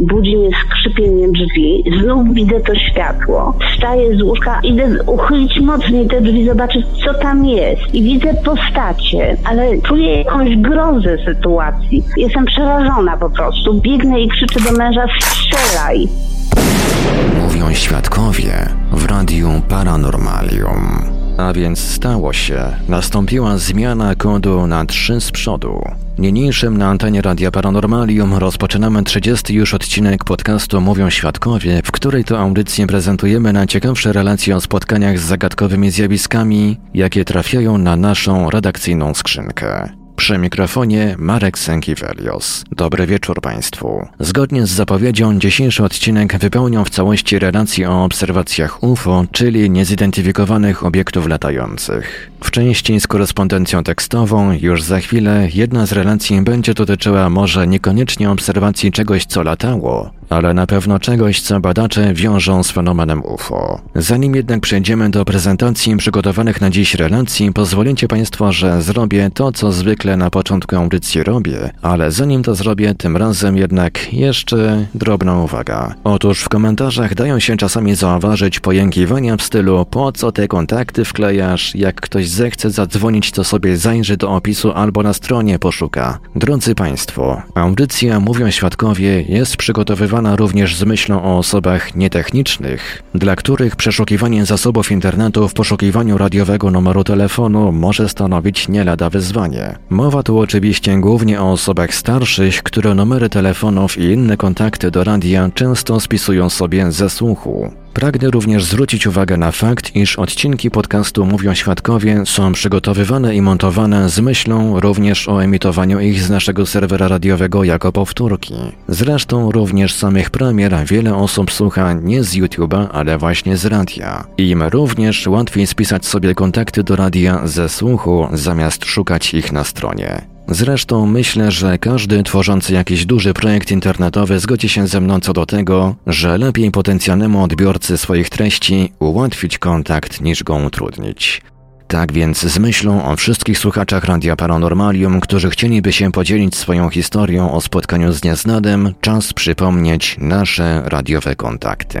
Budzi mnie skrzypienie drzwi, znów widzę to światło. Wstaję z łóżka, idę uchylić mocniej te drzwi, zobaczyć co tam jest. I widzę postacie, ale czuję jakąś grozę sytuacji. Jestem przerażona po prostu. Biegnę i krzyczę do męża, strzelaj. Mówią świadkowie w radiu Paranormalium. A więc stało się. Nastąpiła zmiana kodu na trzy z przodu. Niniejszym na antenie Radia Paranormalium rozpoczynamy 30 już odcinek podcastu Mówią Świadkowie, w której to audycji prezentujemy najciekawsze relacje o spotkaniach z zagadkowymi zjawiskami, jakie trafiają na naszą redakcyjną skrzynkę. Przy mikrofonie Marek Sękiewelios. Dobry wieczór Państwu. Zgodnie z zapowiedzią, dzisiejszy odcinek wypełnią w całości relacje o obserwacjach UFO, czyli niezidentyfikowanych obiektów latających. W części z korespondencją tekstową, już za chwilę, jedna z relacji będzie dotyczyła może niekoniecznie obserwacji czegoś, co latało, ale na pewno czegoś, co badacze wiążą z fenomenem UFO. Zanim jednak przejdziemy do prezentacji przygotowanych na dziś relacji, pozwolicie Państwo, że zrobię to, co zwykle na początku audycji robię, ale zanim to zrobię, tym razem jednak jeszcze drobna uwaga. Otóż w komentarzach dają się czasami zauważyć pojękiwania w stylu po co te kontakty wklejasz, jak ktoś zechce zadzwonić, to sobie zajrzy do opisu albo na stronie poszuka. Drodzy Państwo, audycja Mówią Świadkowie jest przygotowywana również z myślą o osobach nietechnicznych, dla których przeszukiwanie zasobów internetu w poszukiwaniu radiowego numeru telefonu może stanowić nie lada wyzwanie. Mowa tu oczywiście głównie o osobach starszych, które numery telefonów i inne kontakty do radia często spisują sobie ze słuchu. Pragnę również zwrócić uwagę na fakt, iż odcinki podcastu Mówią Świadkowie są przygotowywane i montowane z myślą również o emitowaniu ich z naszego serwera radiowego jako powtórki. Zresztą również samych premier wiele osób słucha nie z YouTube'a, ale właśnie z radia. Im również łatwiej spisać sobie kontakty do radia ze słuchu, zamiast szukać ich na stronie. Zresztą myślę, że każdy tworzący jakiś duży projekt internetowy zgodzi się ze mną co do tego, że lepiej potencjalnemu odbiorcy swoich treści ułatwić kontakt niż go utrudnić. Tak więc z myślą o wszystkich słuchaczach Radia Paranormalium, którzy chcieliby się podzielić swoją historią o spotkaniu z nieznanym, czas przypomnieć nasze radiowe kontakty.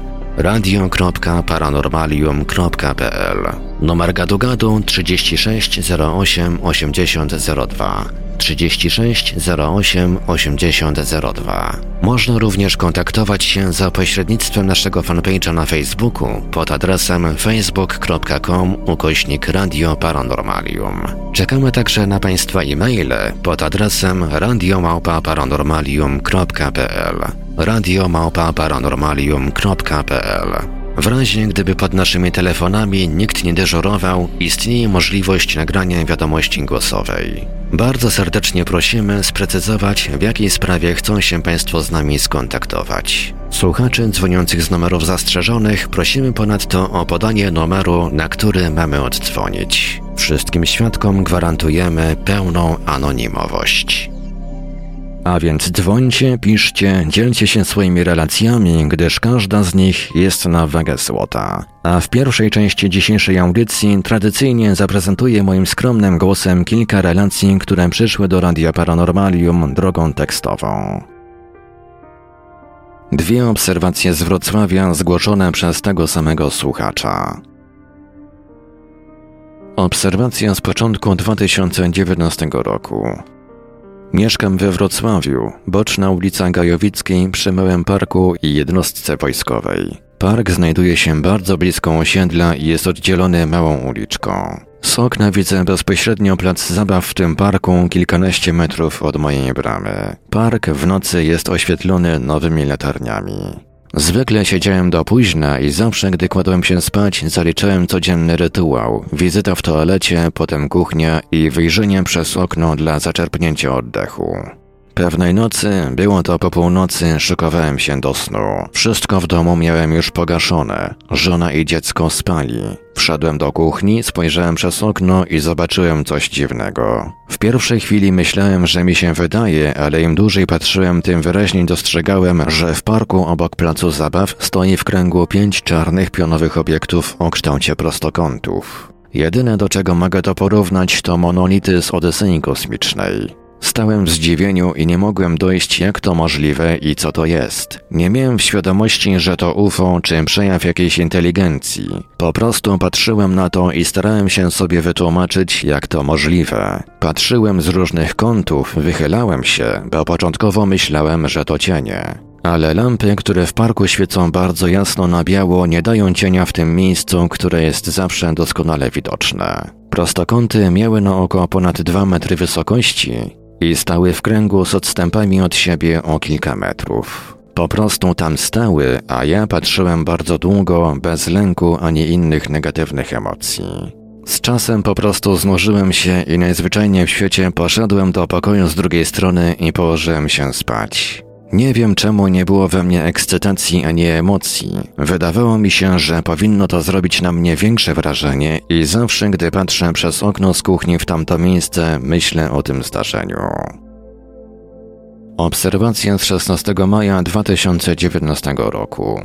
radio.paranormalium.pl Numer gadu gadu 36 08 8002 36 08 8002 Można również kontaktować się za pośrednictwem naszego fanpage'a na Facebooku pod adresem facebook.com ukośnik Radio Paranormalium. Czekamy także na Państwa e-maile pod adresem radiomałpa-paranormalium.pl radiomałpa-paranormalium.pl w razie gdyby pod naszymi telefonami nikt nie dyżurował, istnieje możliwość nagrania wiadomości głosowej. Bardzo serdecznie prosimy sprecyzować, w jakiej sprawie chcą się Państwo z nami skontaktować. Słuchaczy dzwoniących z numerów zastrzeżonych prosimy ponadto o podanie numeru, na który mamy oddzwonić. Wszystkim świadkom gwarantujemy pełną anonimowość. A więc dzwońcie, piszcie, dzielcie się swoimi relacjami, gdyż każda z nich jest na wagę złota. A w pierwszej części dzisiejszej audycji tradycyjnie zaprezentuję moim skromnym głosem kilka relacji, które przyszły do Radia Paranormalium drogą tekstową. Dwie obserwacje z Wrocławia zgłoszone przez tego samego słuchacza. Obserwacja z początku 2019 roku. Mieszkam we Wrocławiu, boczna ulica Gajowickiej przy małym parku i jednostce wojskowej. Park znajduje się bardzo blisko osiedla i jest oddzielony małą uliczką. Z okna widzę bezpośrednio plac zabaw w tym parku kilkanaście metrów od mojej bramy. Park w nocy jest oświetlony nowymi latarniami. Zwykle siedziałem do późna i zawsze, gdy kładłem się spać, zaliczałem codzienny rytuał. Wizyta w toalecie, potem kuchnia i wyjrzenie przez okno dla zaczerpnięcia oddechu. Pewnej nocy, było to po północy, szykowałem się do snu. Wszystko w domu miałem już pogaszone. Żona i dziecko spali. Wszedłem do kuchni, spojrzałem przez okno i zobaczyłem coś dziwnego. W pierwszej chwili myślałem, że mi się wydaje, ale im dłużej patrzyłem, tym wyraźniej dostrzegałem, że w parku obok placu zabaw stoi w kręgu pięć czarnych pionowych obiektów o kształcie prostokątów. Jedyne do czego mogę to porównać to monolity z Odysei Kosmicznej. Stałem w zdziwieniu i nie mogłem dojść, jak to możliwe i co to jest. Nie miałem świadomości, że to UFO czy przejaw jakiejś inteligencji. Po prostu patrzyłem na to i starałem się sobie wytłumaczyć, jak to możliwe. Patrzyłem z różnych kątów, wychylałem się, bo początkowo myślałem, że to cienie. Ale lampy, które w parku świecą bardzo jasno na biało, nie dają cienia w tym miejscu, które jest zawsze doskonale widoczne. Prostokąty miały na oko ponad 2 metry wysokości i stały w kręgu z odstępami od siebie o kilka metrów. Po prostu tam stały, a ja patrzyłem bardzo długo, bez lęku ani innych negatywnych emocji. Z czasem po prostu znużyłem się i najzwyczajniej w świecie poszedłem do pokoju z drugiej strony i położyłem się spać. Nie wiem czemu nie było we mnie ekscytacji ani emocji. Wydawało mi się, że powinno to zrobić na mnie większe wrażenie i zawsze gdy patrzę przez okno z kuchni w tamto miejsce, myślę o tym zdarzeniu. Obserwacja z 16 maja 2019 roku.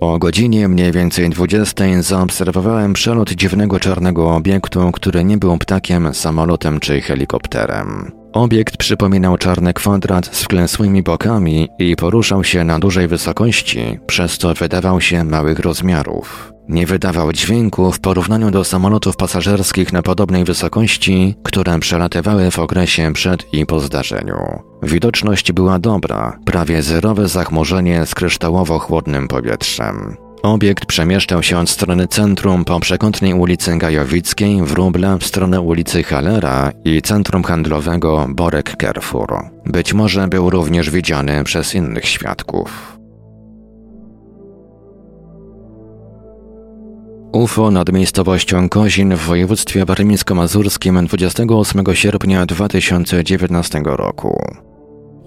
O godzinie mniej więcej 20 zaobserwowałem przelot dziwnego czarnego obiektu, który nie był ptakiem, samolotem czy helikopterem. Obiekt przypominał czarny kwadrat z wklęsłymi bokami i poruszał się na dużej wysokości, przez co wydawał się małych rozmiarów. Nie wydawał dźwięku w porównaniu do samolotów pasażerskich na podobnej wysokości, które przelatywały w okresie przed i po zdarzeniu. Widoczność była dobra, prawie zerowe zachmurzenie z kryształowo-chłodnym powietrzem. Obiekt przemieszczał się od strony centrum po przekątnej ulicy Gajowickiej, Wróbla w stronę ulicy Halera i centrum handlowego Borek Carrefour. Być może był również widziany przez innych świadków. UFO nad miejscowością Kozin w województwie warmińsko-mazurskim 28 sierpnia 2019 roku.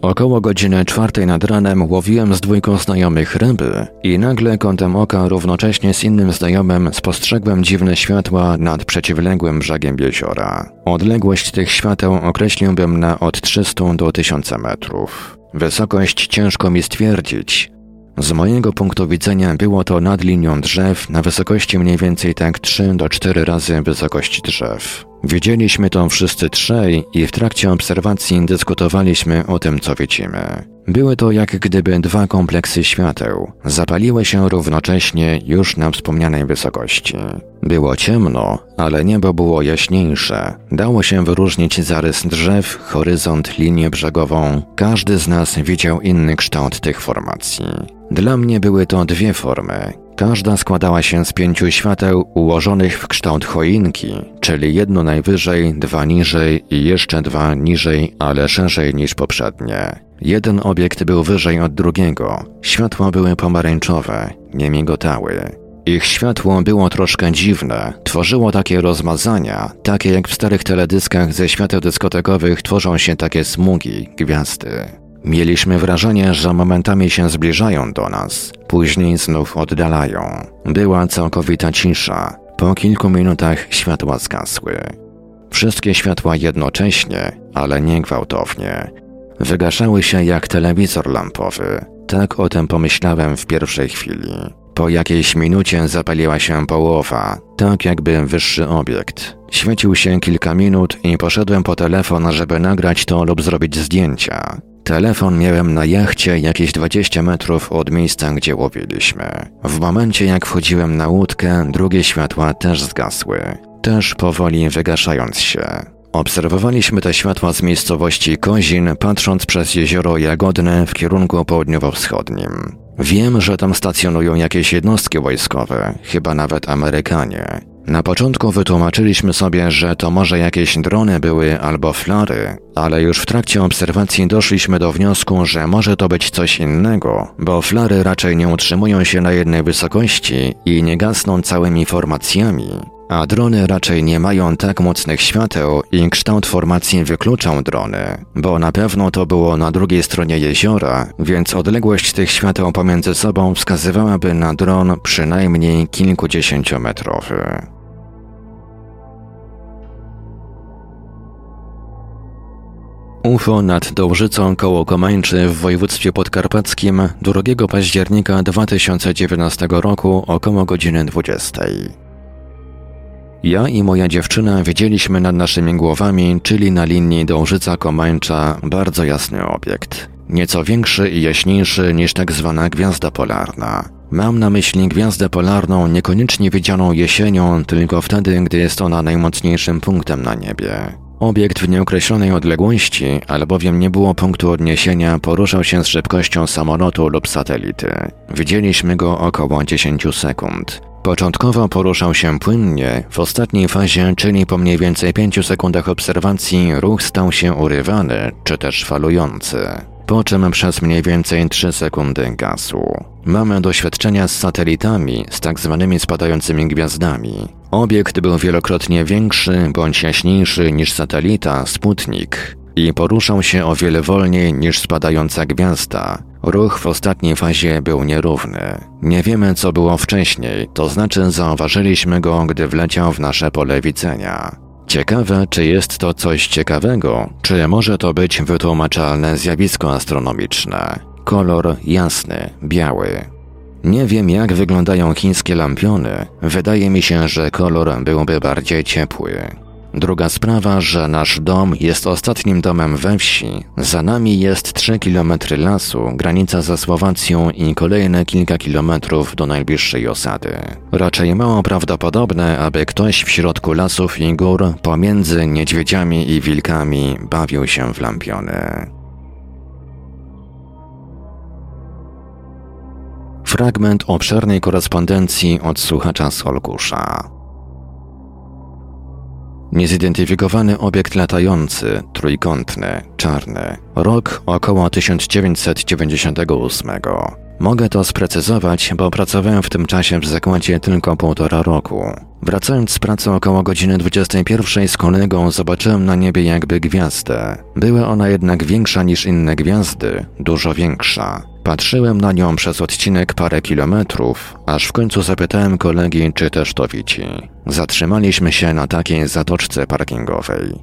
Około godziny czwartej nad ranem łowiłem z dwójką znajomych ryby i nagle kątem oka równocześnie z innym znajomym spostrzegłem dziwne światła nad przeciwległym brzegiem jeziora. Odległość tych świateł określiłbym na od 300 do 1000 metrów. Wysokość ciężko mi stwierdzić, z mojego punktu widzenia było to nad linią drzew na wysokości mniej więcej tak 3 do 4 razy wysokość drzew. Widzieliśmy to wszyscy trzej i w trakcie obserwacji dyskutowaliśmy o tym, co widzimy. Były to jak gdyby dwa kompleksy świateł. Zapaliły się równocześnie już na wspomnianej wysokości. Było ciemno, ale niebo było jaśniejsze. Dało się wyróżnić zarys drzew, horyzont, linię brzegową. Każdy z nas widział inny kształt tych formacji. Dla mnie były to dwie formy. Każda składała się z pięciu świateł ułożonych w kształt choinki, czyli jedno najwyżej, dwa niżej i jeszcze dwa niżej, ale szerzej niż poprzednie. Jeden obiekt był wyżej od drugiego. Światła były pomarańczowe, nie migotały. Ich światło było troszkę dziwne, tworzyło takie rozmazania, takie jak w starych teledyskach ze świateł dyskotekowych tworzą się takie smugi, gwiazdy. Mieliśmy wrażenie, że momentami się zbliżają do nas, później znów oddalają. Była całkowita cisza. Po kilku minutach światła zgasły. Wszystkie światła jednocześnie, ale nie gwałtownie. Wygaszały się jak telewizor lampowy. Tak o tym pomyślałem w pierwszej chwili. Po jakiejś minucie zapaliła się połowa, tak jakby wyższy obiekt. Świecił się kilka minut i poszedłem po telefon, żeby nagrać to lub zrobić zdjęcia. Telefon miałem na jachcie jakieś 20 metrów od miejsca, gdzie łowiliśmy. W momencie jak wchodziłem na łódkę, drugie światła też zgasły, też powoli wygaszając się. Obserwowaliśmy te światła z miejscowości Kozin, patrząc przez jezioro Jagodne w kierunku południowo-wschodnim. Wiem, że tam stacjonują jakieś jednostki wojskowe, chyba nawet Amerykanie. Na początku wytłumaczyliśmy sobie, że to może jakieś drony były albo flary, ale już w trakcie obserwacji doszliśmy do wniosku, że może to być coś innego, bo flary raczej nie utrzymują się na jednej wysokości i nie gasną całymi formacjami, a drony raczej nie mają tak mocnych świateł i kształt formacji wykluczał drony, bo na pewno to było na drugiej stronie jeziora, więc odległość tych świateł pomiędzy sobą wskazywałaby na dron przynajmniej kilkudziesięciometrowy. UFO nad Dołżycą koło Komańczy w województwie podkarpackim 2 października 2019 roku około godziny 20. Ja i moja dziewczyna widzieliśmy nad naszymi głowami, czyli na linii Dążyca-Komańcza, bardzo jasny obiekt. Nieco większy i jaśniejszy niż tak zwana gwiazda polarna. Mam na myśli gwiazdę polarną niekoniecznie widzianą jesienią, tylko wtedy, gdy jest ona najmocniejszym punktem na niebie. Obiekt w nieokreślonej odległości, albowiem nie było punktu odniesienia, poruszał się z szybkością samolotu lub satelity. Widzieliśmy go około 10 sekund. Początkowo poruszał się płynnie, w ostatniej fazie, czyli po mniej więcej 5 sekundach obserwacji, ruch stał się urywany, czy też falujący, po czym przez mniej więcej 3 sekundy gasł. Mamy doświadczenia z satelitami, z tak zwanymi spadającymi gwiazdami. Obiekt był wielokrotnie większy bądź jaśniejszy niż satelita Sputnik i poruszał się o wiele wolniej niż spadająca gwiazda, Ruch w ostatniej fazie był nierówny. Nie wiemy, co było wcześniej, to znaczy zauważyliśmy go, gdy wleciał w nasze pole widzenia. Ciekawe, czy jest to coś ciekawego, czy może to być wytłumaczalne zjawisko astronomiczne. Kolor jasny, biały. Nie wiem, jak wyglądają chińskie lampiony. Wydaje mi się, że kolor byłby bardziej ciepły. Druga sprawa, że nasz dom jest ostatnim domem we wsi. Za nami jest 3 km lasu, granica ze Słowacją i kolejne kilka kilometrów do najbliższej osady. Raczej mało prawdopodobne, aby ktoś w środku lasów i gór, pomiędzy niedźwiedziami i wilkami, bawił się w lampiony. Fragment obszernej korespondencji od słuchacza Solkusza. Niezidentyfikowany obiekt latający, trójkątny, czarny. Rok około 1998. Mogę to sprecyzować, bo pracowałem w tym czasie w zakładzie tylko półtora roku. Wracając z pracy około godziny 21 z kolegą zobaczyłem na niebie jakby gwiazdę. Była ona jednak większa niż inne gwiazdy, dużo większa. Patrzyłem na nią przez odcinek parę kilometrów, aż w końcu zapytałem kolegi, czy też to widzi. Zatrzymaliśmy się na takiej zatoczce parkingowej.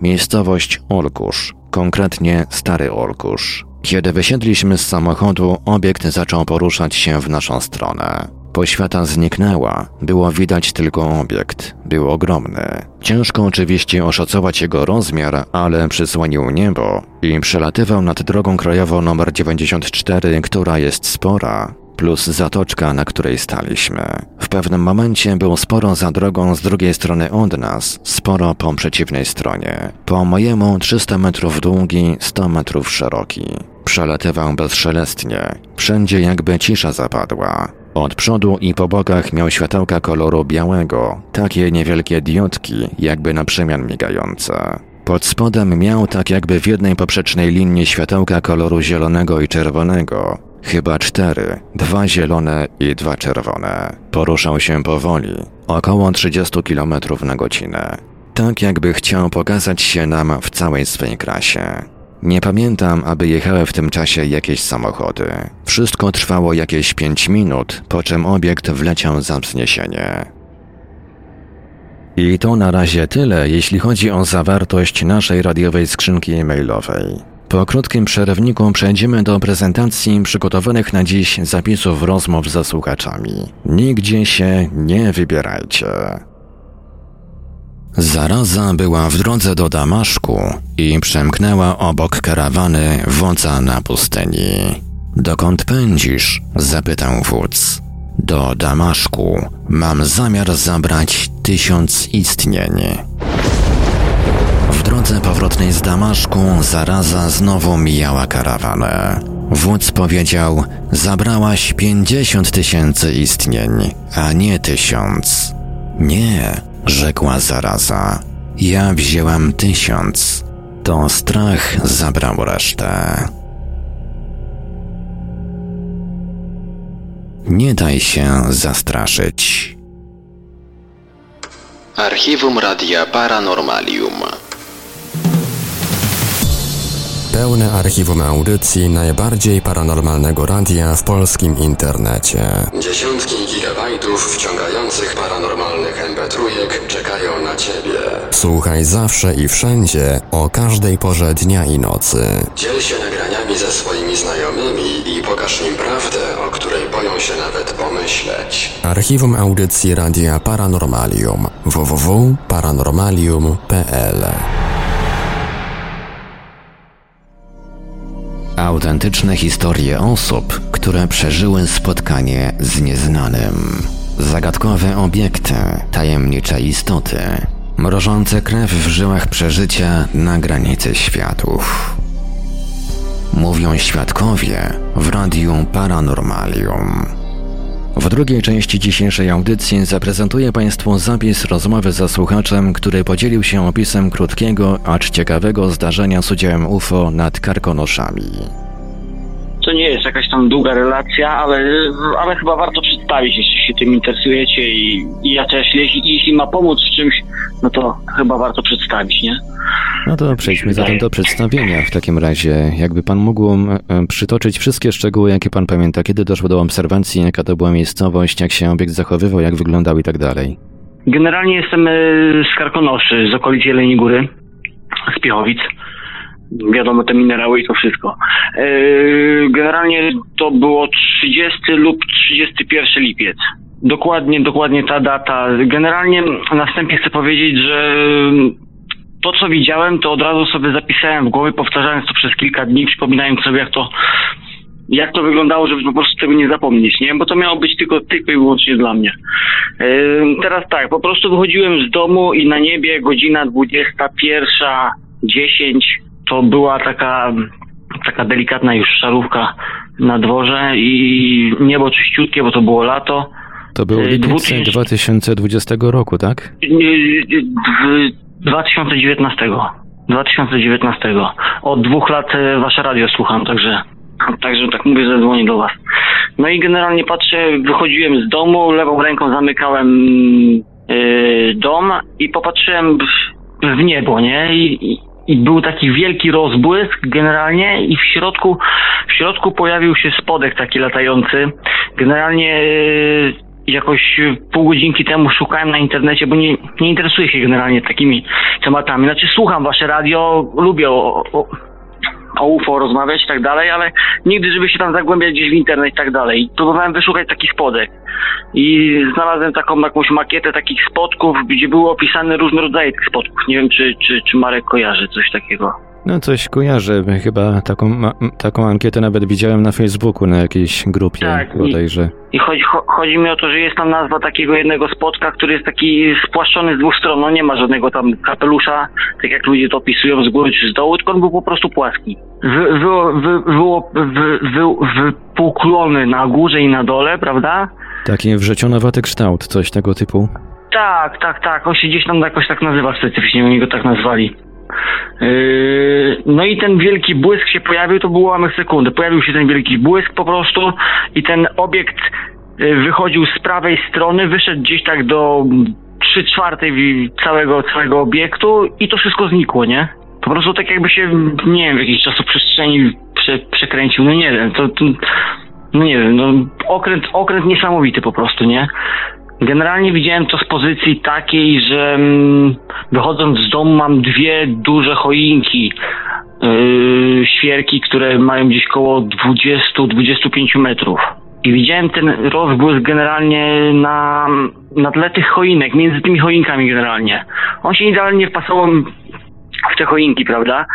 Miejscowość Olkusz, konkretnie Stary Olkusz. Kiedy wysiedliśmy z samochodu, obiekt zaczął poruszać się w naszą stronę. Poświata zniknęła, było widać tylko obiekt. Był ogromny. Ciężko oczywiście oszacować jego rozmiar, ale przysłonił niebo i przelatywał nad drogą krajową nr 94, która jest spora, plus zatoczka, na której staliśmy. W pewnym momencie był sporo za drogą z drugiej strony od nas, sporo po przeciwnej stronie. Po mojemu 300 metrów długi, 100 metrów szeroki. Przelatywał bezszelestnie. Wszędzie jakby cisza zapadła. Od przodu i po bokach miał światełka koloru białego, takie niewielkie diodki, jakby na przemian migające. Pod spodem miał tak jakby w jednej poprzecznej linii światełka koloru zielonego i czerwonego. Chyba cztery, dwa zielone i dwa czerwone. Poruszał się powoli, około 30 km na godzinę. Tak jakby chciał pokazać się nam w całej swej krasie. Nie pamiętam, aby jechały w tym czasie jakieś samochody. Wszystko trwało jakieś 5 minut, po czym obiekt wleciał za wzniesienie. I to na razie tyle, jeśli chodzi o zawartość naszej radiowej skrzynki e-mailowej. Po krótkim przerwniku przejdziemy do prezentacji przygotowanych na dziś zapisów rozmów ze słuchaczami. Nigdzie się nie wybierajcie. Zaraza była w drodze do Damaszku i przemknęła obok karawany wodza na pustyni. Dokąd pędzisz? zapytał wódz. Do Damaszku. Mam zamiar zabrać tysiąc istnień. W drodze powrotnej z Damaszku zaraza znowu mijała karawanę. Wódz powiedział: Zabrałaś pięćdziesiąt tysięcy istnień, a nie tysiąc. Nie, rzekła zaraza. Ja wzięłam tysiąc. To strach zabrał resztę. Nie daj się zastraszyć. Archiwum Radia Paranormalium. Pełne archiwum audycji najbardziej paranormalnego radia w polskim internecie. Dziesiątki gigabajtów wciągających paranormalnych mp3 czekają na Ciebie. Słuchaj zawsze i wszędzie, o każdej porze dnia i nocy. Dziel się nagraniami ze swoimi znajomymi i pokaż im prawdę, o której boją się nawet pomyśleć. Archiwum audycji Radia Paranormalium www.paranormalium.pl Autentyczne historie osób, które przeżyły spotkanie z nieznanym. Zagadkowe obiekty, tajemnicze istoty, mrożące krew w żyłach przeżycia na granicy światów. Mówią świadkowie w Radiu Paranormalium. W drugiej części dzisiejszej audycji zaprezentuję Państwu zapis rozmowy ze słuchaczem, który podzielił się opisem krótkiego, acz ciekawego zdarzenia z udziałem UFO nad Karkonoszami. To nie jest jakaś tam długa relacja, ale, ale chyba warto przedstawić, jeśli się tym interesujecie i, i ja też, jeśli, jeśli ma pomóc w czymś, no to chyba warto przedstawić, nie? No to przejdźmy zatem do przedstawienia. W takim razie, jakby pan mógł przytoczyć wszystkie szczegóły, jakie pan pamięta, kiedy doszło do obserwacji, jaka to była miejscowość, jak się obiekt zachowywał, jak wyglądał i tak dalej. Generalnie jestem e, z Karkonoszy, z okolic Jeleniej Góry, z Piechowic. Wiadomo, te minerały i to wszystko. E, generalnie to było 30 lub 31 lipiec. Dokładnie, dokładnie ta data. Generalnie na wstępie chcę powiedzieć, że to, co widziałem, to od razu sobie zapisałem w głowie, powtarzając to przez kilka dni, przypominając sobie, jak to, jak to wyglądało, żeby po prostu tego nie zapomnieć, nie? Bo to miało być tylko, tylko i wyłącznie dla mnie. Yy, teraz tak, po prostu wychodziłem z domu i na niebie godzina 21.10 to była taka, taka delikatna już szarówka na dworze i niebo czyściutkie, bo to było lato. To był lipiec 2020 roku, tak? 2019. 2019. Od dwóch lat e, wasze radio słucham, także Także tak mówię, zadzwonię do was. No i generalnie patrzę, wychodziłem z domu, lewą ręką zamykałem yy, dom i popatrzyłem w, w niebo, nie? I, i, był taki wielki rozbłysk generalnie i w środku, w środku pojawił się spodek taki latający. Generalnie yy, jakoś pół godzinki temu szukałem na internecie, bo nie, nie interesuję się generalnie takimi tematami. Znaczy słucham wasze radio, lubię o, o, o UFO rozmawiać i tak dalej, ale nigdy, żeby się tam zagłębiać gdzieś w internet i tak dalej. Próbowałem wyszukać taki spodek i znalazłem taką jakąś makietę takich spotków, gdzie były opisane różne rodzaje tych spotków. Nie wiem, czy, czy, czy Marek kojarzy coś takiego. No coś kojarzę, chyba taką, taką ankietę nawet widziałem na Facebooku, na jakiejś grupie tak, bodajże. I, i chodzi, chodzi mi o to, że jest tam nazwa takiego jednego spotka, który jest taki spłaszczony z dwóch stron, no nie ma żadnego tam kapelusza, tak jak ludzie to opisują z góry czy z dołu, tylko on był po prostu płaski. Wy, wy, wy, wypuklony na górze i na dole, prawda? Taki wrzecionowaty kształt, coś tego typu. Tak, tak, tak. On się gdzieś tam jakoś tak nazywa specyficznie, oni go tak nazwali. Yy, no i ten wielki błysk się pojawił, to było ułamek sekundy. Pojawił się ten wielki błysk po prostu i ten obiekt yy, wychodził z prawej strony, wyszedł gdzieś tak do 3 czwartej całego, całego obiektu i to wszystko znikło, nie? Po prostu tak jakby się, nie wiem, w jakiejś czasoprzestrzeni prze, przekręcił, no nie wiem, to, to no nie wiem, no okręt, okręt niesamowity po prostu, nie? Generalnie widziałem to z pozycji takiej, że mm, wychodząc z domu mam dwie duże choinki. yy, świerki, które mają gdzieś koło 20-25 metrów. I widziałem ten rozbłysk generalnie na, na tle tych choinek, między tymi choinkami generalnie. On się idealnie wpasował w te choinki, prawda?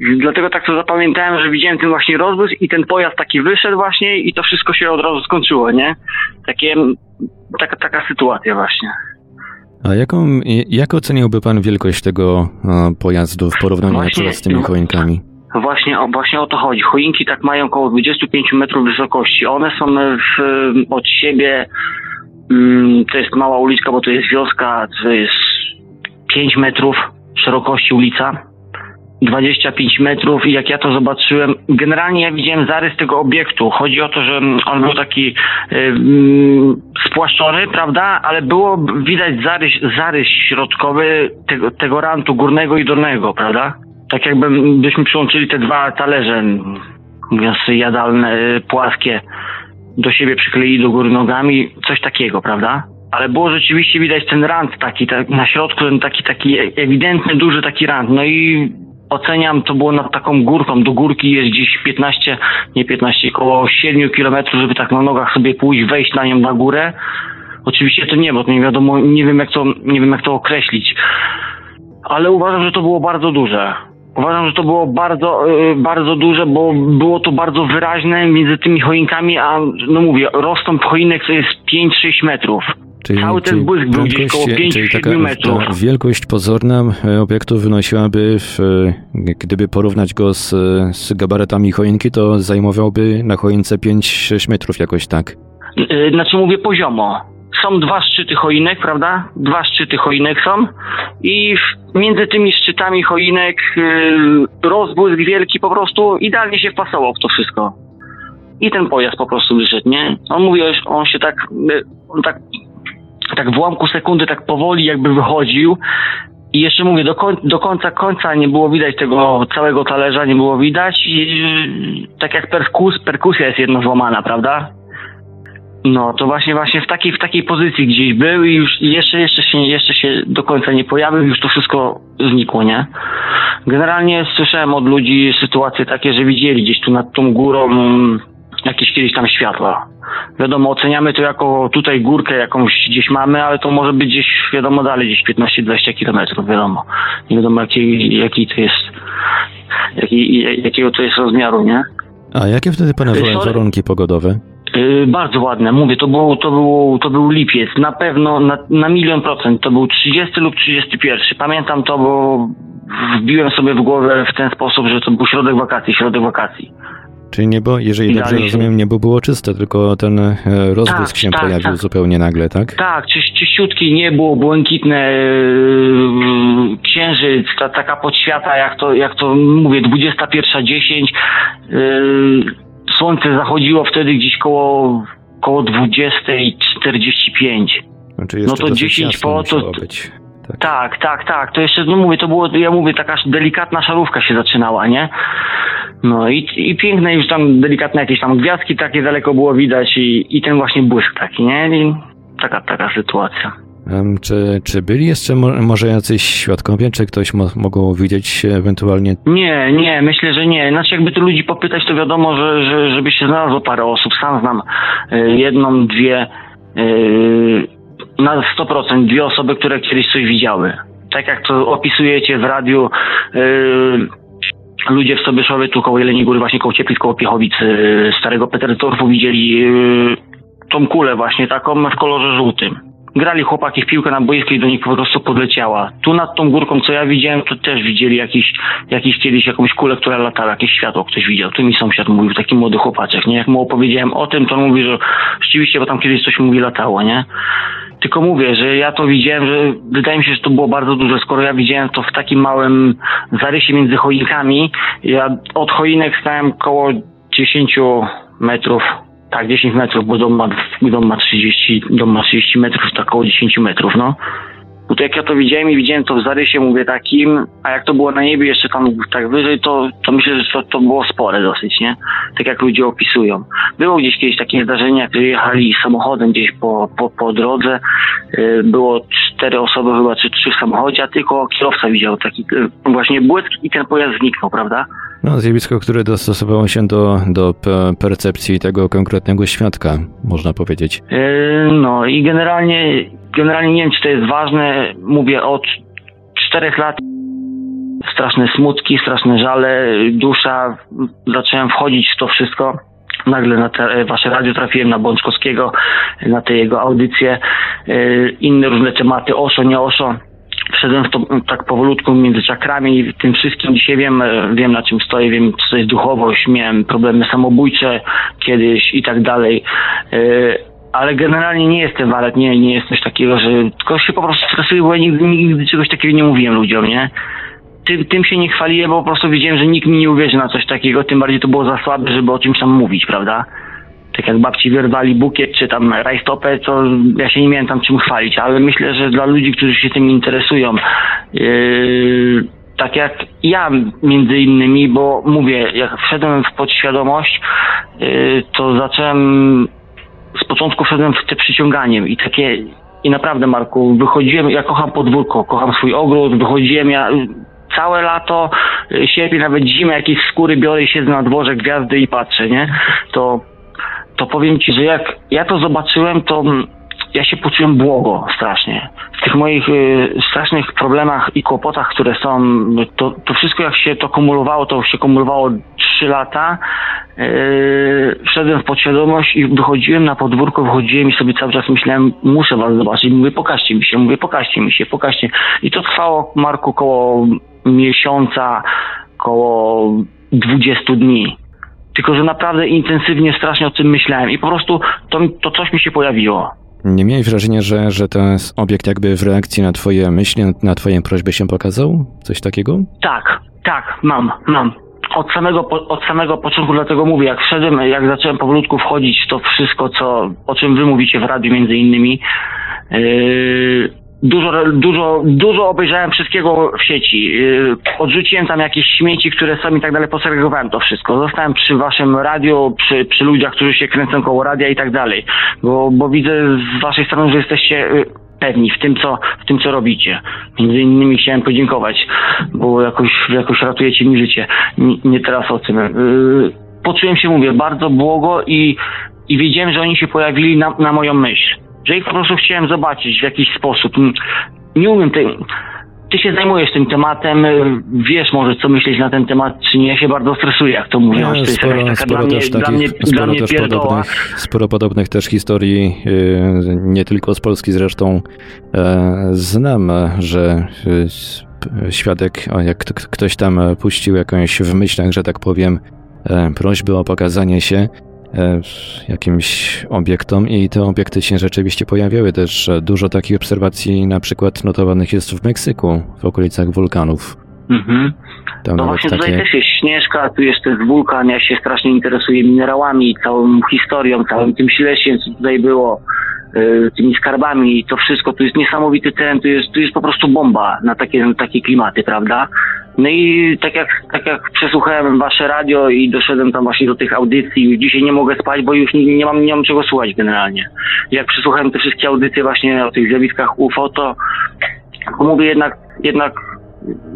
Dlatego tak to zapamiętałem, że widziałem ten właśnie rozbłysk i ten pojazd taki wyszedł właśnie i to wszystko się od razu skończyło, nie? Takie, taka, taka sytuacja właśnie. A jaką, jak oceniłby pan wielkość tego pojazdu w porównaniu właśnie, z tymi choinkami? Właśnie, właśnie o to chodzi. Choinki tak mają około 25 metrów wysokości. One są w, od siebie, mm, to jest mała uliczka, bo to jest wioska, to jest 5 metrów szerokości ulica 25 metrów i jak ja to zobaczyłem, generalnie ja widziałem zarys tego obiektu. Chodzi o to, że on był taki yy, spłaszczony, prawda, ale było widać zarys, zarys środkowy tego, tego rantu górnego i dolnego, prawda? Tak jakbyśmy przyłączyli te dwa talerze, mówiąc jadalne, płaskie, do siebie przykleili do góry nogami, coś takiego, prawda? ale było rzeczywiście widać ten rant taki, tak, na środku ten taki, taki ewidentny, duży taki rant. No i oceniam, to było nad taką górką. Do górki jest gdzieś 15, nie 15, około 7 kilometrów, żeby tak na nogach sobie pójść, wejść na nią na górę. Oczywiście to nie, bo to nie wiadomo, nie wiem jak to, nie wiem jak to określić. Ale uważam, że to było bardzo duże. Uważam, że to było bardzo, yy, bardzo duże, bo było to bardzo wyraźne między tymi choinkami, a no mówię, rozstąp choinek to jest 5-6 metrów. Czyli, Cały ten błysk był gdzieś około 5-7 metrów. Ta wielkość pozorna e, obiektu wynosiłaby, w, e, gdyby porównać go z, z gabaretami choinki, to zajmowałby na choince 5-6 metrów jakoś tak. E, znaczy mówię poziomo. Są dwa szczyty choinek, prawda? Dwa szczyty choinek są i między tymi szczytami choinek rozbłysk wielki po prostu idealnie się wpasował w to wszystko. I ten pojazd po prostu wyszedł, nie? On mówi, on się tak, on tak tak w ułamku sekundy tak powoli jakby wychodził i jeszcze mówię, do, koń, do końca końca nie było widać tego całego talerza, nie było widać i tak jak perkus, perkusja jest jedno złamana, prawda? No, to właśnie właśnie w takiej, w takiej pozycji gdzieś był i już jeszcze, jeszcze, się, jeszcze się do końca nie pojawił, już to wszystko znikło, nie? Generalnie słyszałem od ludzi sytuacje takie, że widzieli gdzieś tu nad tą górą jakieś kiedyś tam światła. Wiadomo, oceniamy to jako tutaj górkę jakąś gdzieś mamy, ale to może być gdzieś, wiadomo, dalej, gdzieś 15-20 kilometrów, wiadomo. Nie wiadomo, jaki, jaki to jest, jaki, jakiego to jest rozmiaru, nie? A jakie wtedy panowały warunki pogodowe? Yy, bardzo ładne. Mówię, to, było, to, było, to był lipiec. Na pewno na, na milion procent. To był 30 lub 31. Pamiętam to, bo wbiłem sobie w głowę w ten sposób, że to był środek wakacji, środek wakacji. Czyli niebo, jeżeli dobrze rozumiem, niebo było czyste, tylko ten e, rozbłysk tak, się tak, pojawił tak. zupełnie nagle, tak? Tak, czyś, czyściutkie niebo, błękitne yy, księżyc, ta, taka podświata, jak to, jak to mówię, 21.10. Yy, słońce zachodziło wtedy gdzieś koło, koło 20.45. Znaczy no to 10 po to. Być. Tak. tak, tak, tak. To jeszcze, no mówię, to było, ja mówię, taka delikatna szarówka się zaczynała, nie? No i, i piękne już tam delikatne jakieś tam gwiazdki takie daleko było widać i, i ten właśnie błysk taki, nie? I taka, taka sytuacja. Czy, czy byli jeszcze może jacyś świadkowie, czy ktoś mo mogło widzieć ewentualnie? Nie, nie, myślę, że nie. Znaczy jakby tu ludzi popytać, to wiadomo, że, że żeby się znalazło parę osób. Sam znam y, jedną, dwie, y, na 100% dwie osoby, które kiedyś coś widziały. Tak jak to opisujecie w radiu, y, ludzie w Sobyszowie, tu koło Jeleniej Góry, właśnie koło Cieplic, koło Piechowic, y, starego Petersdorfu widzieli y, tą kulę właśnie taką w kolorze żółtym. Grali chłopaki w piłkę na boisku i do nich po prostu podleciała. Tu nad tą górką, co ja widziałem, to też widzieli jakiś, jakiś kiedyś jakąś kulę, która latała, jakieś światło ktoś widział. Tu mi sąsiad mówił, taki młody chłopaczek, nie? Jak mu opowiedziałem o tym, to on mówi, że rzeczywiście, bo tam kiedyś coś mówi latało, nie? Tylko mówię, że ja to widziałem, że wydaje mi się, że to było bardzo duże. Skoro ja widziałem to w takim małym zarysie między choinkami, ja od choinek stałem koło 10 metrów, tak 10 metrów, bo dom ma, dom ma 30, dom ma 30 metrów, tak około 10 metrów, no. Bo to jak ja to widziałem i widziałem to w zarysie, mówię takim, a jak to było na niebie jeszcze tam tak wyżej, to, to myślę, że to, to było spore dosyć, nie? Tak jak ludzie opisują. Było gdzieś kiedyś takie zdarzenie, jak jechali samochodem gdzieś po, po, po drodze, yy, było cztery osoby chyba, czy trzy w samochodzie, a tylko kierowca widział taki yy, właśnie błysk i ten pojazd zniknął, prawda? No, zjawisko, które dostosowało się do, do percepcji tego konkretnego świadka, można powiedzieć. Yy, no i generalnie, generalnie nie wiem, czy to jest ważne. Mówię od czterech lat straszne smutki, straszne żale, dusza. Zacząłem wchodzić w to wszystko. Nagle na te, wasze radio trafiłem na Bączkowskiego, na te jego audycje, yy, inne różne tematy, oszo, nie oszo wszedłem w to tak powolutku między czakrami i tym wszystkim. Dzisiaj wiem, e, wiem na czym stoję, wiem co to jest duchowość, miałem problemy samobójcze kiedyś i tak dalej. E, ale generalnie nie jestem walet, nie, nie jest coś takiego, że tylko się po prostu stresuję, bo ja nigdy, nigdy czegoś takiego nie mówiłem ludziom, nie? Tym, tym się nie chwaliłem, bo po prostu wiedziałem, że nikt mi nie uwierzy na coś takiego, tym bardziej to było za słabe, żeby o czymś tam mówić, prawda? Tak jak babci wyrwali bukiet czy tam rajstopę, to ja się nie miałem tam czym chwalić, ale myślę, że dla ludzi, którzy się tym interesują, yy, tak jak ja między innymi, bo mówię, jak wszedłem w podświadomość, yy, to zacząłem, z początku wszedłem w te przyciąganiem i takie, i naprawdę Marku, wychodziłem, ja kocham podwórko, kocham swój ogród, wychodziłem, ja całe lato, sierpień, nawet zimę, jakieś skóry biorę i siedzę na dworze gwiazdy i patrzę, nie? To to powiem ci, że jak ja to zobaczyłem, to mm, ja się poczułem błogo strasznie. W tych moich y, strasznych problemach i kłopotach, które są, to, to wszystko jak się to kumulowało, to się kumulowało trzy lata. Yy, wszedłem w podświadomość i wychodziłem na podwórko, wychodziłem i sobie cały czas myślałem, muszę was zobaczyć. Mówię, pokażcie mi się, mówię, pokażcie mi się, pokażcie. I to trwało, Marku, koło miesiąca, koło 20 dni. Tylko, że naprawdę intensywnie, strasznie o tym myślałem i po prostu to, to coś mi się pojawiło. Nie miałeś wrażenia, że, że ten obiekt jakby w reakcji na twoje myśli, na twoją prośbę się pokazał? Coś takiego? Tak, tak, mam, mam. Od samego, od samego początku dlatego mówię, jak wszedłem, jak zacząłem powolutku wchodzić to wszystko, co, o czym wy mówicie w radiu między innymi, yy, dużo, dużo, dużo obejrzałem wszystkiego w sieci. Yy, odrzuciłem tam jakieś śmieci, które są i tak dalej, posegregowałem to wszystko. Zostałem przy waszym radio, przy, przy ludziach, którzy się kręcą koło radia i tak dalej. Bo, bo widzę z waszej strony, że jesteście yy, pewni w tym, co, w tym, co robicie. Między innymi chciałem podziękować, bo jakoś, jakoś ratujecie mi życie. Nie, nie teraz o tym. Yy, poczułem się, mówię, bardzo błogo i, i wiedziałem, że oni się pojawili na, na moją myśl że ich po prostu chciałem zobaczyć w jakiś sposób. Nie umiem tej... Ty się zajmujesz tym tematem, wiesz może co myśleć na ten temat, czy nie, ja się bardzo stresuję, jak to mówią. Nie, sporo, sporo też takich, sporo też podobnych, sporo podobnych też historii, y, nie tylko z Polski zresztą. E, znam, że y, świadek, jak ktoś tam puścił jakąś w myślach, że tak powiem, prośbę o pokazanie się, jakimś obiektom i te obiekty się rzeczywiście pojawiały też. Dużo takich obserwacji na przykład notowanych jest w Meksyku, w okolicach wulkanów. Mhm. Tam no właśnie takie... tutaj też jest Śnieżka, tu jest też wulkan, ja się strasznie interesuję minerałami, całą historią, całym tym ślesiem, co tutaj było, tymi skarbami, to wszystko, tu jest niesamowity teren, tu jest, tu jest po prostu bomba na takie, na takie klimaty, prawda? No i tak jak, tak jak przesłuchałem wasze radio i doszedłem tam właśnie do tych audycji, dzisiaj nie mogę spać, bo już nie, nie, mam, nie mam czego słuchać generalnie. Jak przesłuchałem te wszystkie audycje właśnie o tych zjawiskach UFO, to mówię jednak, jednak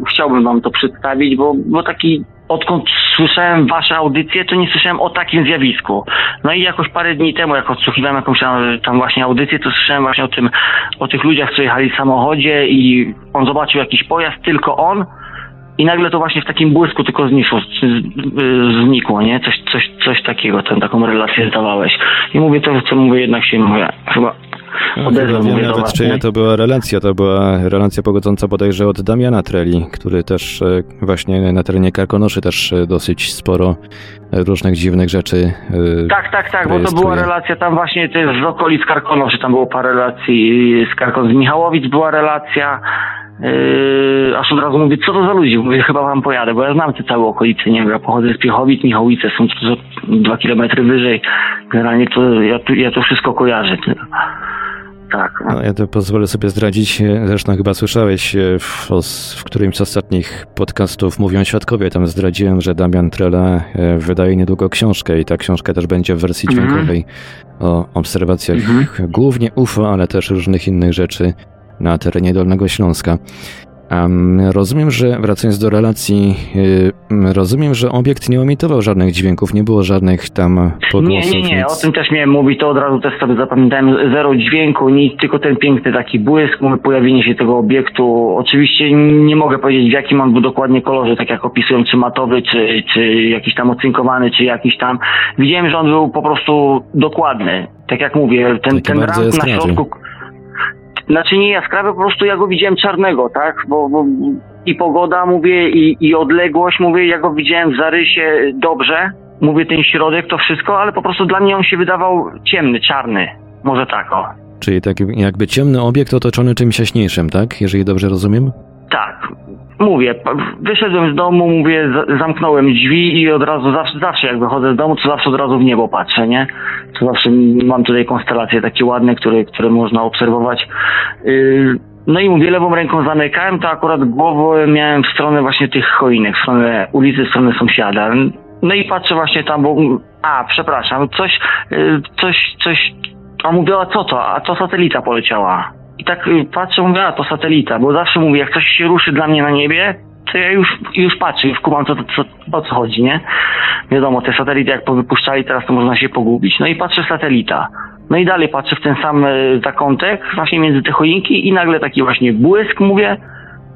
chciałbym wam to przedstawić, bo, bo taki odkąd słyszałem wasze audycje, to nie słyszałem o takim zjawisku. No i jakoś parę dni temu, jak odsłuchiwałem jakąś tam właśnie audycję, to słyszałem właśnie o tym, o tych ludziach, co jechali w samochodzie i on zobaczył jakiś pojazd, tylko on, i nagle to właśnie w takim błysku tylko znikło, znikło nie? Coś, coś, coś takiego, tę taką relację zdawałeś. I mówię to, co mówię, jednak się mówię, chyba no, odezwę, wiem nawet, was, czy nie to była relacja, to była relacja pogodząca bodajże od Damiana Treli, który też e, właśnie na terenie Karkonoszy też e, dosyć sporo różnych dziwnych rzeczy e, Tak, tak, tak, bo to była relacja tam właśnie z okolic Karkonoszy, tam było parę relacji z Karkon, z Michałowic była relacja, Yy, aż od razu mówię, co to za ludzie? Mówię, chyba wam pojadę, bo ja znam te całe okolice, nie wiem, ja pochodzę z Piechowic, Michałowice są to dwa kilometry wyżej. Generalnie to ja, ja to wszystko kojarzę. Tak. No. no. ja to pozwolę sobie zdradzić, zresztą chyba słyszałeś e, w, w którymś z ostatnich podcastów Mówią Świadkowie, tam zdradziłem, że Damian Trela e, wydaje niedługo książkę i ta książka też będzie w wersji mhm. dźwiękowej o obserwacjach -hmm. głównie UFO, ale też różnych innych rzeczy na terenie Dolnego Śląska. Um, rozumiem, że wracając do relacji, rozumiem, że obiekt nie emitował żadnych dźwięków, nie było żadnych tam podgłosów. Nie, nie, nie, nic. o tym też miałem mówić, to od razu też sobie zapamiętałem, zero dźwięku, nic, tylko ten piękny taki błysk, mówię, pojawienie się tego obiektu. Oczywiście nie mogę powiedzieć w jakim on był dokładnie kolorze, tak jak opisują, czy matowy, czy, czy jakiś tam ocynkowany, czy jakiś tam. Widziałem, że on był po prostu dokładny. Tak jak mówię, ten, Taki ten rank na środku. Znaczy nie jaskrawy, po prostu ja go widziałem czarnego, tak? Bo, bo i pogoda, mówię, i, i odległość, mówię, ja go widziałem w zarysie dobrze. Mówię, ten środek, to wszystko, ale po prostu dla mnie on się wydawał ciemny, czarny. Może tak, o. Czyli tak jakby ciemny obiekt otoczony czymś jaśniejszym, tak? Jeżeli dobrze rozumiem? Tak. Mówię, wyszedłem z domu, mówię, zamknąłem drzwi i od razu, zawsze, zawsze jak wychodzę z domu, to zawsze od razu w niebo patrzę, nie? To zawsze mam tutaj konstelacje takie ładne, które, które można obserwować. Yy, no i mówię, lewą ręką zamykałem, to akurat głowę miałem w stronę właśnie tych choinek, w stronę ulicy, w stronę sąsiada. No i patrzę właśnie tam, bo... A, przepraszam, coś, yy, coś, coś... A mówię, a co to? A to satelita poleciała. I tak y, patrzę, mówię, a to satelita, bo zawsze mówię, jak coś się ruszy dla mnie na niebie, to ja już, już patrzę, już kumam, co, co, o co chodzi, nie? Wiadomo, te satelity jak powypuszczali, teraz to można się pogubić. No i patrzę satelita. No i dalej patrzę w ten sam y, zakątek, właśnie między te choinki i nagle taki właśnie błysk, mówię,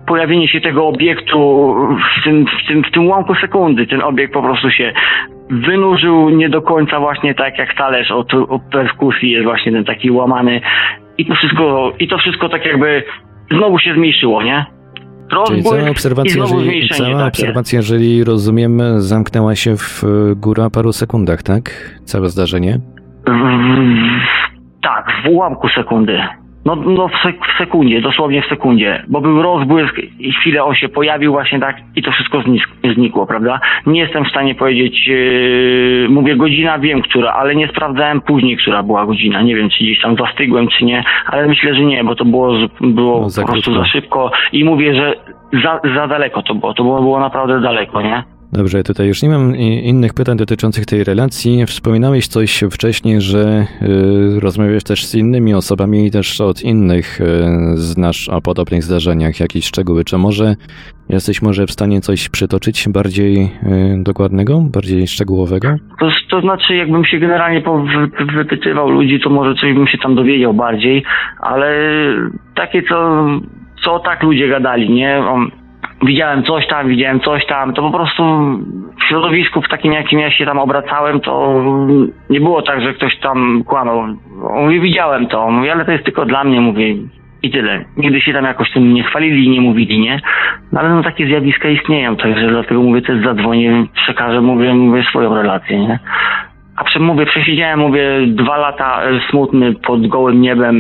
pojawienie się tego obiektu w tym, w tym, w tym ułamku sekundy. Ten obiekt po prostu się wynurzył nie do końca właśnie tak jak talerz od, od perskusji jest właśnie ten taki łamany i to wszystko, i to wszystko tak jakby znowu się zmniejszyło, nie? Czyli cała obserwacja, jeżeli, cała obserwacja, jeżeli rozumiem, zamknęła się w e, góra paru sekundach, tak? Całe zdarzenie? W- Tak, w ułamku sekundy. No, no w, sek- w sekundzie, dosłownie w sekundzie, bo był rozbłysk i chwilę on się pojawił właśnie tak i to wszystko znik- znikło, prawda? Nie jestem w stanie powiedzieć, yy, mówię godzina, wiem która, ale nie sprawdzałem później, która była godzina. Nie wiem, czy gdzieś tam zastygłem, czy nie, ale myślę, że nie, bo to było, było No, za po prostu za szybko i mówię, że za, za daleko to było, to było, było naprawdę daleko, nie? Dobrze, tutaj już nie mam i- innych pytań dotyczących tej relacji. Wspominałeś coś wcześniej, że y, rozmawiałeś też z innymi osobami i też od innych y, znasz o podobnych zdarzeniach jakieś szczegóły. Czy może jesteś może w stanie coś przytoczyć bardziej y, dokładnego, bardziej szczegółowego? To, to znaczy, jakbym się generalnie wypytywał ludzi, to może coś bym się tam dowiedział bardziej, ale takie, co, co tak ludzie gadali, nie? On, widziałem coś tam, widziałem coś tam, to po prostu w środowisku w takim, jakim ja się tam obracałem, to nie było tak, że ktoś tam kłamał. Mówi, widziałem to, mówi, ale to jest tylko dla mnie, mówię, i tyle. Nigdy się tam jakoś tym nie chwalili nie mówili, nie? No ale no takie zjawiska istnieją, także dlatego mówię, też zadzwonię, przekażę, mówię, mówię swoją relację, nie? A przy, mówię, przesiedziałem, mówię, dwa lata smutny pod gołym niebem,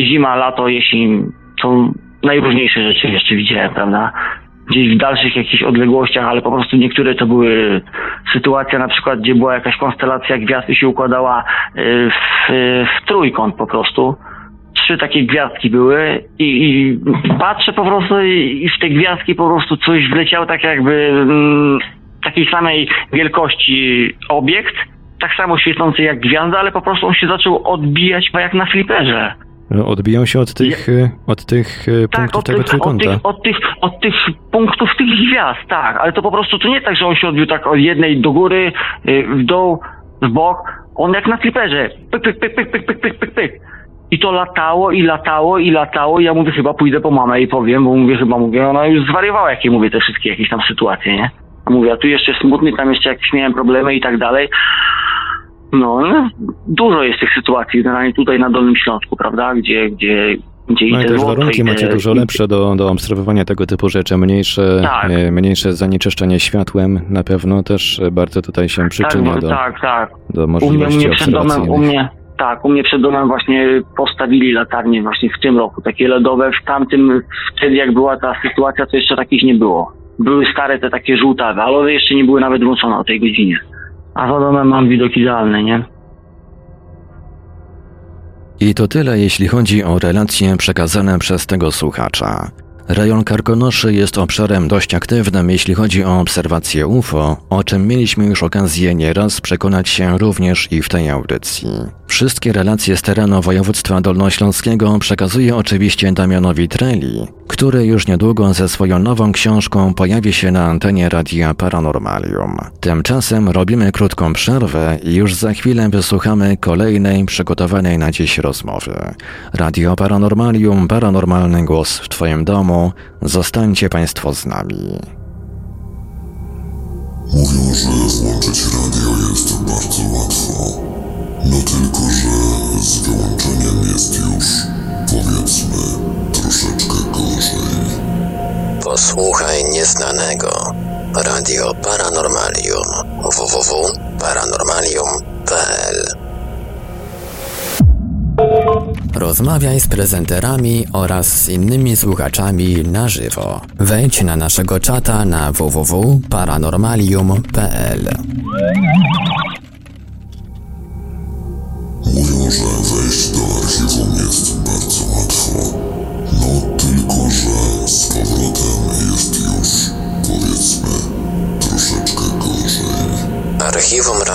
zima, lato, jesień, to najróżniejsze rzeczy jeszcze widziałem, prawda? Gdzieś w dalszych jakichś odległościach, ale po prostu niektóre to były sytuacja na przykład, gdzie była jakaś konstelacja gwiazdy się układała e, w, w trójkąt po prostu trzy takie gwiazdki były i, i patrzę po prostu i, i w te gwiazdki po prostu coś wleciało tak jakby mm, takiej samej wielkości obiekt, tak samo świecący jak gwiazda, ale po prostu on się zaczął odbijać jak na fliperze. Odbiją się od tych, y, od tych y, Tak, punktów od tego tych, od, trójkąta. tych, od, tych, od tych punktów tych gwiazd, tak, ale to po prostu to nie tak, że on się odbił tak od jednej do góry, y, w dół, w bok, on jak na fliperze, pyk, pyk, pyk, pyk, pyk, pyk, pyk, pyk, pyk. I to latało i latało i latało. Ja mówię, chyba pójdę po mamę i powiem, bo mówię, chyba mówię, ona już zwariowała, jakie mówię te wszystkie jakieś tam sytuacje, nie? Mówię, a tu jeszcze smutny, tam jeszcze jakieś miałem problemy i tak dalej. No, no, dużo jest tych sytuacji, generalnie tutaj na Dolnym Śląsku, prawda, gdzie, gdzie, gdzie No i i te też warunki macie dużo lepsze do, do obserwowania tego typu rzeczy, mniejsze, Tak. e, mniejsze zanieczyszczenie światłem na pewno też e, bardzo tutaj się przyczynia tak, do, tak, tak. do U u możliwości mnie przed domem, u mnie, tak, u mnie przed domem właśnie postawili latarnie właśnie w tym roku, takie LEDowe, w tamtym, wtedy jak była ta sytuacja, to jeszcze takich nie było. Były stare te takie żółtawe, ale one jeszcze nie były nawet włączone o tej godzinie. A za domem mam widok idealny, nie? I to tyle, jeśli chodzi o relacje przekazane przez tego słuchacza. Rejon Karkonoszy jest obszarem dość aktywnym, jeśli chodzi o obserwacje UFO, o czym mieliśmy już okazję nieraz przekonać się również i w tej audycji. Wszystkie relacje z terenu województwa dolnośląskiego przekazuje oczywiście Damianowi Treli, który już niedługo ze swoją nową książką pojawi się na antenie Radia Paranormalium. Tymczasem robimy krótką przerwę i już za chwilę wysłuchamy kolejnej przygotowanej na dziś rozmowy. Radio Paranormalium, paranormalny głos w Twoim domu. Zostańcie Państwo z nami. Mówią, że włączyć radio jest bardzo łatwo. No tylko, że z wyłączeniem jest już, powiedzmy, troszeczkę gorzej. Posłuchaj nieznanego. Radio Paranormalium. www.paranormalium.pl Rozmawiaj z prezenterami oraz z innymi słuchaczami na żywo. Wejdź na naszego czata na www.paranormalium.pl.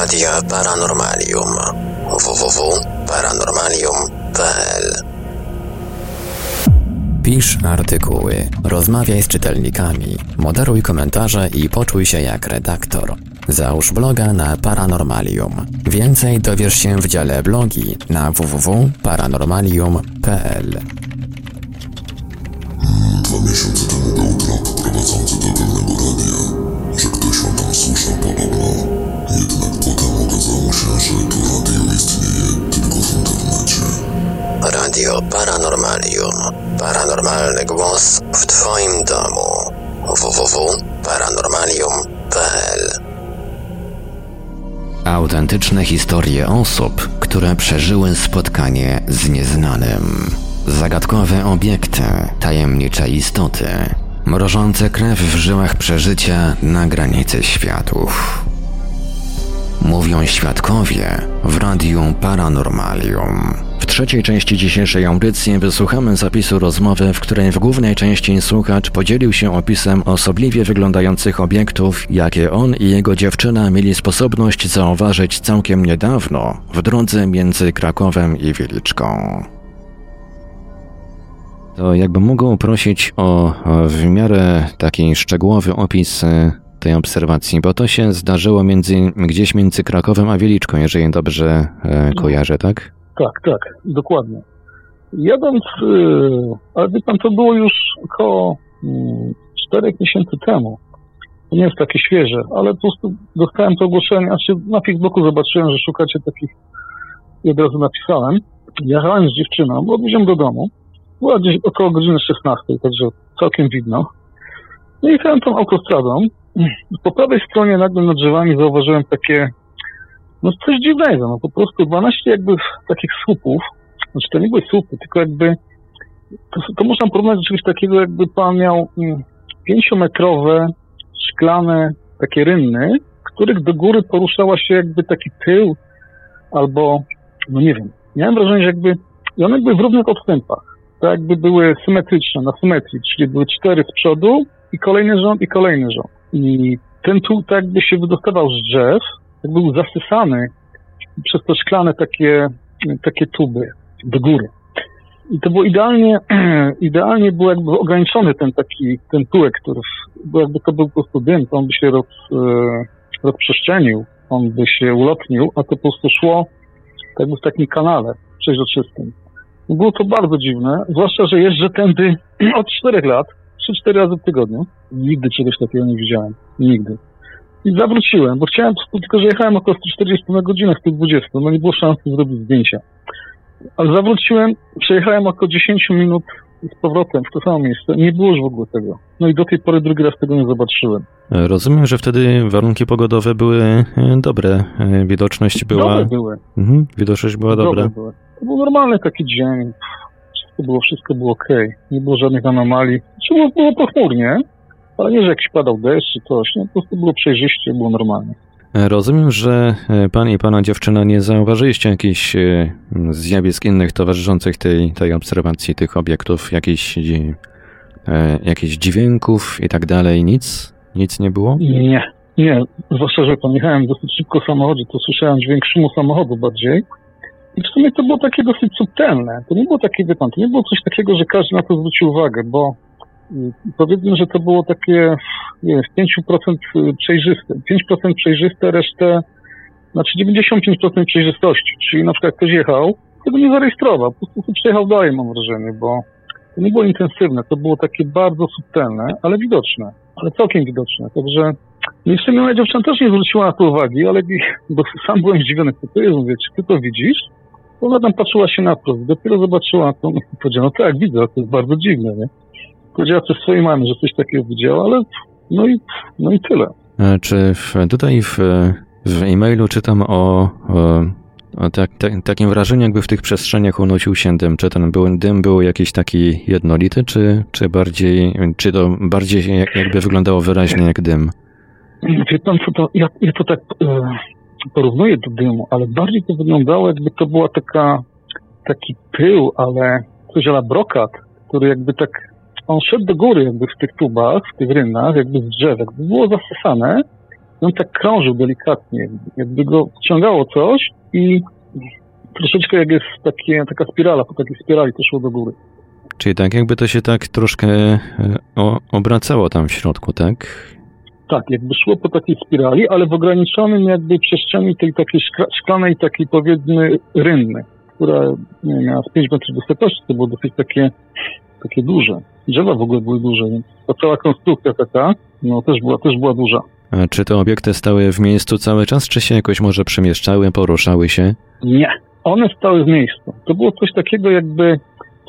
Radia Paranormalium. www.paranormalium.pl Pisz artykuły, rozmawiaj z czytelnikami, moderuj komentarze i poczuj się jak redaktor. Załóż bloga na Paranormalium. Więcej dowiesz się w dziale blogi na www.paranormalium.pl. Dwa miesiące temu był blog prowadzący do pewnego Radio Paranormalium. Paranormalny głos w Twoim domu. www.paranormalium.pl Autentyczne historie osób, które przeżyły spotkanie z nieznanym. Zagadkowe obiekty, tajemnicze istoty, mrożące krew w żyłach przeżycia na granicy światów. Mówią świadkowie w Radiu Paranormalium. Trzeciej części dzisiejszej audycji wysłuchamy zapisu rozmowy, w której w głównej części słuchacz podzielił się opisem osobliwie wyglądających obiektów, jakie on i jego dziewczyna mieli sposobność zauważyć całkiem niedawno w drodze między Krakowem i Wieliczką. To jakbym mógł prosić o o w miarę taki szczegółowy opis e, tej obserwacji, bo to się zdarzyło między, gdzieś między Krakowem a Wieliczką, jeżeli dobrze e, kojarzę, tak? Tak, tak, dokładnie. Jadąc, yy, ale wie pan, to było już około mm, czterech miesięcy temu. To nie jest takie świeże, ale po prostu dostałem to ogłoszenie, znaczy na Facebooku zobaczyłem, że szukacie takich i od razu napisałem. Jechałem z dziewczyną, bo odwiedziłem do domu. Była gdzieś około godziny 16, także całkiem widno. No i jechałem tą autostradą. Po prawej stronie nagle nad drzewami zauważyłem takie no coś dziwnego, no po prostu 12 jakby takich słupów, znaczy to nie były słupy, tylko jakby, to, to można porównać do czegoś takiego, jakby pan miał mm, pięciometrowe, szklane takie rynny, których do góry poruszała się jakby taki tył, albo, no nie wiem, miałem wrażenie, że jakby, i one były w równych odstępach, tak jakby były symetryczne, na symetrii, czyli były cztery z przodu i kolejny rząd i kolejny rząd. I ten tu tak jakby się wydostawał z drzew, jak był zasysany przez te szklane takie, takie tuby do góry. I to było idealnie, idealnie był jakby ograniczony ten taki, ten tułek, który, bo jakby to był po prostu dym, to on by się roz, e, rozprzestrzenił, on by się ulotnił, a to po prostu szło jakby w takim kanale przeźroczystym. Było to bardzo dziwne, zwłaszcza, że jeżdżę tędy od czterech lat, 3-4 razy w tygodniu. Nigdy czegoś takiego nie widziałem. Nigdy. I zawróciłem, bo chciałem, tylko że jechałem około 140 na godzinę, 120, no nie było szansy zrobić zdjęcia. Ale zawróciłem, przejechałem około 10 minut z powrotem w to samo miejsce. Nie było już w ogóle tego. No i do tej pory drugi raz tego nie zobaczyłem. Rozumiem, że wtedy warunki pogodowe były e, dobre. E, Widoczność była. Dobre były. Mhm, widoczność była dobra. Były. To był normalny taki dzień. Wszystko było, wszystko było okej. Nie było żadnych anomalii. Czy było, było pochmurnie, ale nie, że jakiś padał deszcz czy coś. Nie, po prostu było przejrzyście, było normalnie. Rozumiem, że e, pan i pana dziewczyna nie zauważyliście jakichś e, zjawisk innych towarzyszących tej, tej obserwacji tych obiektów, jakichś, e, jakichś dźwięków i tak dalej, nic? Nic nie było? Nie, nie. Zwłaszcza, że pan jechałem dosyć szybko w samochodzie, to słyszałem dźwięk szumu samochodu bardziej. I w sumie to było takie dosyć subtelne. To nie było takie, wie pan, to nie było coś takiego, że każdy na to zwrócił uwagę, bo powiedzmy, że to było takie, nie wiem, 5% przejrzyste. 5% przejrzyste, resztę, znaczy 95% przejrzystości. Czyli na przykład ktoś jechał, tego nie zarejestrował, po prostu przejechał dalej, mam wrażenie, bo to nie było intensywne, to było takie bardzo subtelne, ale widoczne, ale całkiem widoczne. Także no w sumie moja dziewczyna też nie zwróciła na to uwagi, ale bo sam byłem zdziwiony, co to jest, mówię, czy ty to widzisz? Ona tam patrzyła się na wprost, dopiero zobaczyła to, no i powiedziała, no tak, widzę, to jest bardzo dziwne, nie? Powiedziała coś swojej mamie, że coś takiego widziała, ale no i, no i tyle. A czy w, tutaj w, w e-mailu czytam o, o tak, tak, takim wrażeniem, jakby w tych przestrzeniach unosił się dym. Czy ten był, dym był jakiś taki jednolity, czy, czy bardziej, czy to bardziej jakby wyglądało wyraźnie jak dym? Wie pan co, to, ja, ja to tak e, porównuję do dymu, ale bardziej to wyglądało jakby to była taka, taki pył, ale coś brokat, który jakby tak, on szedł do góry jakby w tych tubach, w tych rynach, jakby z drzew, jakby było zasysane, on tak krążył delikatnie, jakby go wciągało coś i troszeczkę jak jest takie, taka spirala, po takiej spirali to szło do góry. Czyli tak jakby to się tak troszkę e, o, obracało tam w środku, tak? Tak, jakby szło po takiej spirali, ale w ograniczonym jakby przestrzeni tej takiej szklanej, takiej powiedzmy rynny, która nie miała z 5 metrów wysokości, to było dosyć takie, takie duże. Drzewa w ogóle były duże, więc ta cała konstrukcja taka, no też była, też była duża. A czy te obiekty stały w miejscu cały czas, czy się jakoś może przemieszczały, poruszały się? Nie, one stały w miejscu. To było coś takiego, jakby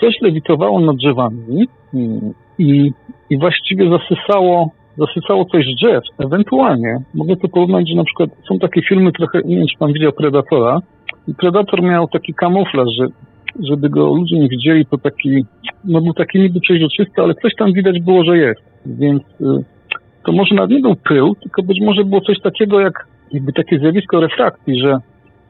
coś lewitowało nad drzewami i, i właściwie zasysało, zasysało coś z drzew. Ewentualnie mogę to porównać, że na przykład są takie filmy trochę, nie wiem czy pan widział Predatora, i Predator miał taki kamuflaż, że żeby go ludzie nie widzieli, to taki, no był taki niby przeźroczysty, ale coś tam widać było, że jest. Więc y, to może nawet nie był pył, tylko być może było coś takiego jak jakby takie zjawisko refrakcji, że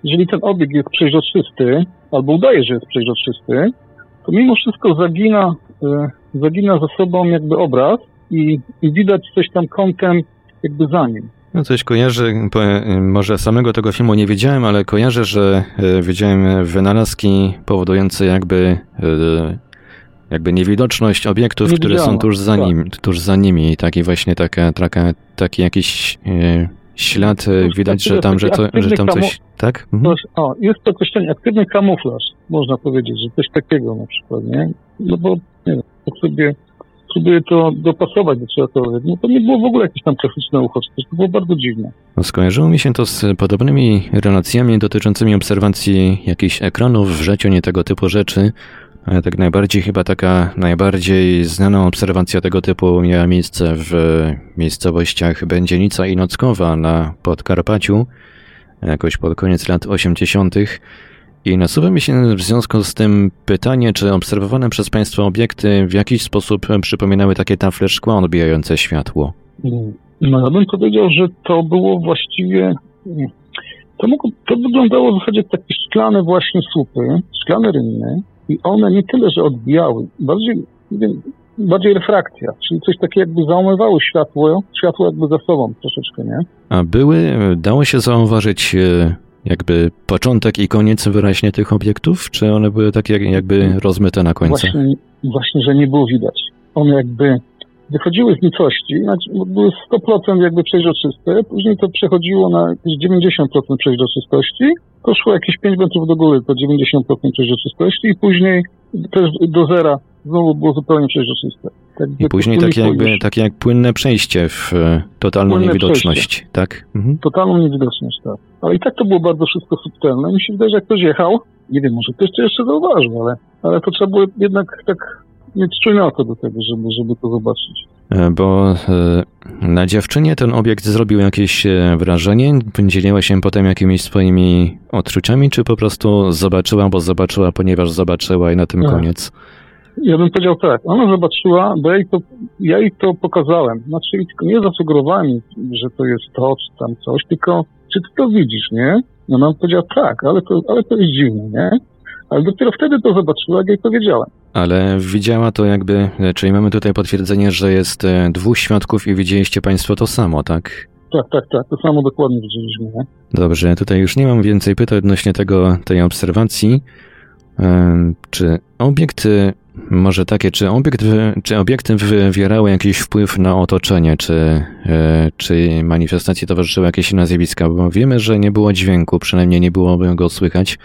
jeżeli ten obiekt jest przeźroczysty, albo udaje, że jest przeźroczysty, to mimo wszystko zagina, y, zagina za sobą jakby obraz i, i widać coś tam kątem jakby za nim. No coś kojarzę, może samego tego filmu nie widziałem, ale kojarzę, że y, widziałem wynalazki powodujące jakby y, jakby niewidoczność obiektów, które są tuż za, tak. nim, tuż za nimi. Taki właśnie taka, taka, taki jakiś e, ślad, e, widać, że tam, że, to, że tam coś... Tak? Mhm. O, jest to określenie aktywny kamuflaż, można powiedzieć, że coś takiego na przykład, nie? No bo, nie wiem, tak sobie próbuję to dopasować do czegoś, no to nie było w ogóle jakieś tam klasyczne uchodźstwo, to było bardzo dziwne. No, skojarzyło mi się to z podobnymi relacjami dotyczącymi obserwacji jakichś ekranów w życiu, nie tego typu rzeczy, ale tak najbardziej chyba taka najbardziej znana obserwacja tego typu miała miejsce w miejscowościach Będzienica i Nockowa na Podkarpaciu, jakoś pod koniec lat 80. I nasuwa mi się w związku z tym pytanie, czy obserwowane przez Państwa obiekty w jakiś sposób przypominały takie tafle szkła odbijające światło? No ja bym powiedział, że to było właściwie... To, mogło, to wyglądało w zasadzie takie szklane właśnie słupy, szklane rynny, i one nie tyle, że odbijały, bardziej, wiem, bardziej refrakcja, czyli coś takiego jakby załamywały światło, światło jakby za sobą troszeczkę, nie? A były, dało się zauważyć e, jakby początek i koniec wyraźnie tych obiektów, czy one były takie jakby rozmyte na końcu? Właśnie, właśnie, że nie było widać. One jakby wychodziły z nicości, znaczy były 100% jakby przejrzyste, później to przechodziło na 90% przejrzystości, to szło jakieś 5 metrów do góry, to 90% przejrzystości i później też do zera znowu było zupełnie przejrzyste. Tak I później takie jakby, takie jak płynne przejście w e, totalną płynne niewidoczność, przejście. tak? Mhm. Totalną niewidoczność, tak. Ale i tak to było bardzo wszystko subtelne. Mi się wydaje, że jak ktoś jechał, nie wiem, może ktoś to jeszcze zauważył, ale, ale to trzeba było jednak tak mieć czujne oko do tego, żeby, żeby to zobaczyć. E, bo e, na dziewczynie ten obiekt zrobił jakieś wrażenie? Dzieliła się potem jakimiś swoimi odczuciami, czy po prostu zobaczyła, bo zobaczyła, ponieważ zobaczyła i na tym tak. koniec? Ja bym powiedział tak, ona zobaczyła, bo ja jej to, ja jej to pokazałem. Znaczy, tylko nie zasugerowałem że to jest to, czy tam coś, tylko czy ty to widzisz, nie? No ona powiedziała tak, ale to, ale to jest dziwne, nie? Ale dopiero wtedy to zobaczyła, jak jej powiedziałem. Ale widziała to jakby, czyli mamy tutaj potwierdzenie, że jest e, dwóch świadków i widzieliście Państwo to samo, tak? Tak, tak, tak, to samo dokładnie widzieliśmy, nie? Dobrze, tutaj już nie mam więcej pytań odnośnie tego, tej obserwacji. Em, Czy obiekty, może takie, czy, obiekt, czy obiekty wywierały jakiś wpływ na otoczenie, czy, e, czy manifestacji towarzyszyły jakieś inne zjawiska? Bo wiemy, że nie było dźwięku, przynajmniej nie było go słychać,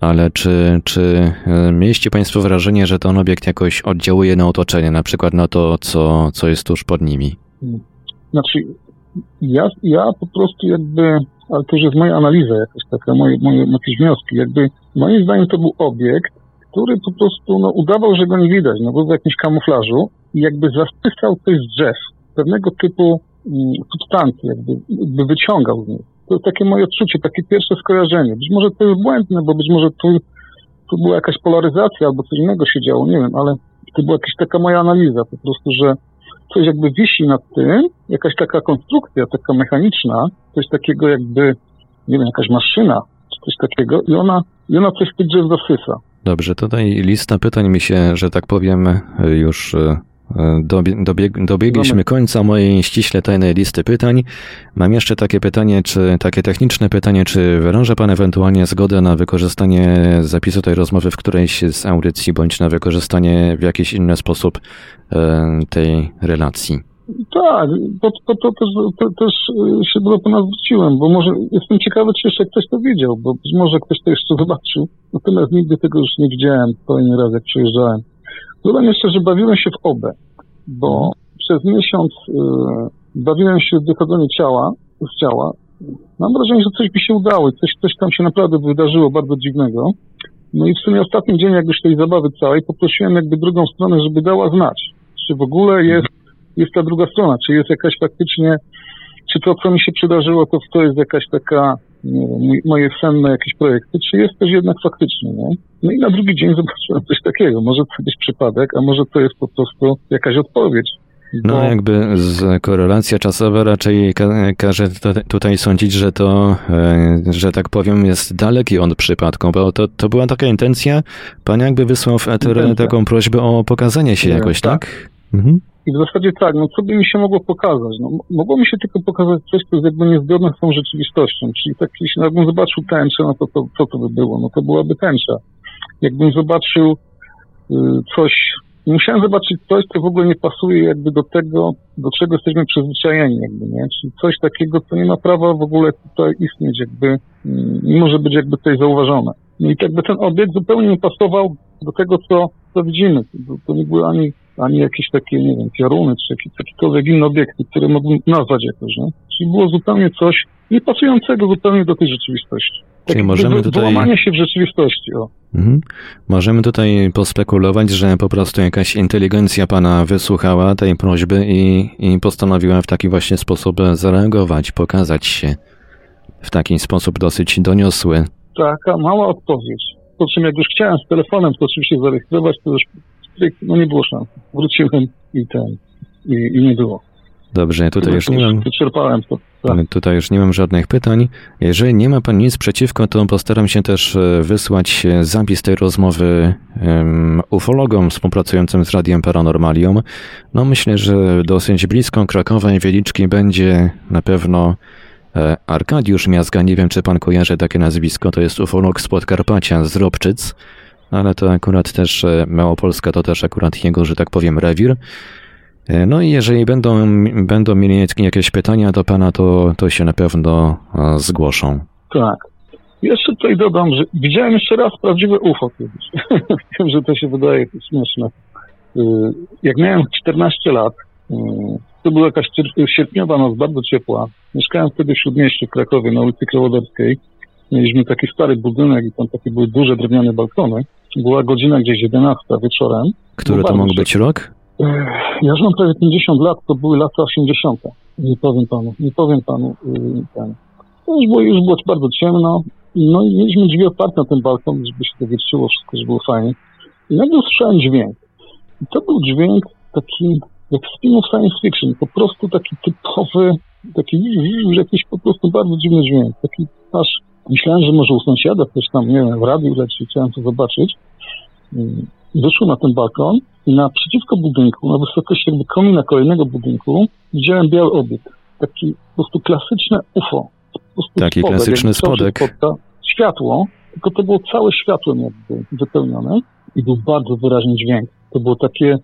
ale czy, czy e, mieliście Państwo wrażenie, że ten obiekt jakoś oddziałuje na otoczenie, na przykład na to, co, co jest tuż pod nimi? Znaczy, ja, ja po prostu jakby, ale to już jest moja analiza jakaś taka, moje, moje jakieś wnioski, jakby moim zdaniem to był obiekt, który po prostu no, udawał, że go nie widać, no był w jakimś kamuflażu i jakby zasysał coś z drzew, pewnego typu mm, substancje, jakby, jakby wyciągał z nich. To jest takie moje odczucie, takie pierwsze skojarzenie. Być może to jest błędne, bo być może tu, tu była jakaś polaryzacja albo coś innego się działo, nie wiem, ale to była jakaś taka moja analiza po prostu, że coś jakby wisi nad tym, jakaś taka konstrukcja, taka mechaniczna, coś takiego jakby, nie wiem, jakaś maszyna, czy coś takiego i ona, i ona coś z tych drzew zasysa. Dobrze, tutaj lista pytań mi się, że tak powiem, już e, dobie- dobieg- dobiegliśmy końca mojej ściśle tajnej listy pytań. Mam jeszcze takie pytanie, czy takie techniczne pytanie, czy wyraża Pan ewentualnie zgodę na wykorzystanie zapisu tej rozmowy w którejś z audycji, bądź na wykorzystanie w jakiś inny sposób e, tej relacji? Tak, po to też, to, też y, się do pana zwróciłem, bo może jestem ciekawy, czy jeszcze ktoś to widział, bo być może ktoś to jeszcze zobaczył, natomiast nigdy tego już nie widziałem kolejny raz, jak przyjeżdżałem. Dodam jeszcze, że bawiłem się w obę, bo przez miesiąc y, bawiłem się w wychodzenie ciała, z ciała. Mam wrażenie, że coś mi się udało coś, coś tam się naprawdę wydarzyło bardzo dziwnego. No i w sumie ostatni dzień, jak już tej zabawy całej, poprosiłem jakby drugą stronę, żeby dała znać, czy w ogóle jest, jest ta druga strona, czy jest jakaś faktycznie, czy to, co mi się przydarzyło, to, to jest jakaś taka, nie wiem, moje senne jakieś projekty, czy jest też jednak faktycznie, nie? No i na drugi dzień zobaczyłem coś takiego. Może to być przypadek, a może to jest po prostu jakaś odpowiedź. No, jakby z korelacja czasowa raczej ka- każe tutaj sądzić, że to, e, że tak powiem, jest daleki od przypadku, bo to, to była taka intencja. Pan jakby wysłał w eter Intencja. taką prośbę o pokazanie się jakoś, tak. tak? Mhm. I w zasadzie tak, no co by mi się mogło pokazać? No, mogło mi się tylko pokazać coś, co jest jakby niezgodne z tą rzeczywistością. Czyli tak, jeśli jakbym zobaczył tęczę, no to, to co to by było? No to byłaby tęcza. Jakbym zobaczył y, coś, musiałem zobaczyć coś, co w ogóle nie pasuje jakby do tego, do czego jesteśmy przyzwyczajeni jakby, nie? Czyli coś takiego, co nie ma prawa w ogóle tutaj istnieć jakby, mm, nie może być jakby tutaj zauważone. No i jakby ten obiekt zupełnie nie pasował do tego, co, co widzimy. To, to nie były ani, ani jakieś takie, nie wiem, pioruny, czy jakieś, jakiekolwiek inne obiekty, które mógłbym nazwać jakoś, nie? Czyli było zupełnie coś niepasującego zupełnie do tej rzeczywistości. Czyli możemy tutaj- się w rzeczywistości, o. Mhm. Możemy tutaj pospekulować, że po prostu jakaś inteligencja pana wysłuchała tej prośby i, i postanowiła w taki właśnie sposób zareagować, pokazać się w taki sposób dosyć doniosły. Taka mała odpowiedź. Po czym jak już chciałem z telefonem to oczywiście zarejestrować, to już no nie było szans. Wróciłem i ten, i, i nie było. Dobrze, tutaj już nie mam. Wyczerpałem to. Tak. Tutaj już nie mam żadnych pytań. Jeżeli nie ma pan nic przeciwko, to postaram się też e, wysłać e, zapis tej rozmowy em, ufologom współpracującym z Radiem Paranormalium. No myślę, że dosyć blisko Krakowa i Wieliczki będzie na pewno e, Arkadiusz Miazga. Nie wiem, czy pan kojarzy takie nazwisko. To jest ufolog z Podkarpacia, z Robczyc. Ale to akurat też e, Małopolska to też akurat jego, że tak powiem, rewir. E, No i jeżeli będą, będą mieli jakieś pytania do pana, to, to się na pewno e, zgłoszą. Tak. Jeszcze tutaj dodam, że widziałem jeszcze raz prawdziwe UFO kiedyś. Wiem, że to się wydaje śmieszne. Y, Jak miałem 14 lat, y, to była jakaś sierpniowa noc, bardzo ciepła. Mieszkałem wtedy w Śródmieściu w Krakowie na ulicy Krawoderskiej. Mieliśmy taki stary budynek i tam takie były duże drewniane balkony. Była godzina gdzieś 11 wieczorem. Który to mógł być rok? Ja już mam prawie 50 lat, to były lata 80. Nie powiem panu, nie powiem panu. Yy, ten. To już było, już było bardzo ciemno. No i mieliśmy drzwi otwarte na ten balkon, żeby się dowietrzyło wszystko, żeby było fajnie. I nagle usłyszałem dźwięk. I to był dźwięk taki, jak z filmów science fiction, po prostu taki typowy, taki jakiś po prostu bardzo dziwny dźwięk. Taki aż myślałem, że może u sąsiada ktoś tam, nie wiem, w radiu leci, chciałem to zobaczyć. Wyszłem na ten balkon i naprzeciwko budynku, na wysokości jakby komina kolejnego budynku, widziałem biały obiekt. taki po prostu klasyczne UFO. Po prostu Taki spodek, klasyczny spodek. spotka, Światło, tylko to było całe światłem jakby wypełnione i był bardzo wyraźny dźwięk. To było takie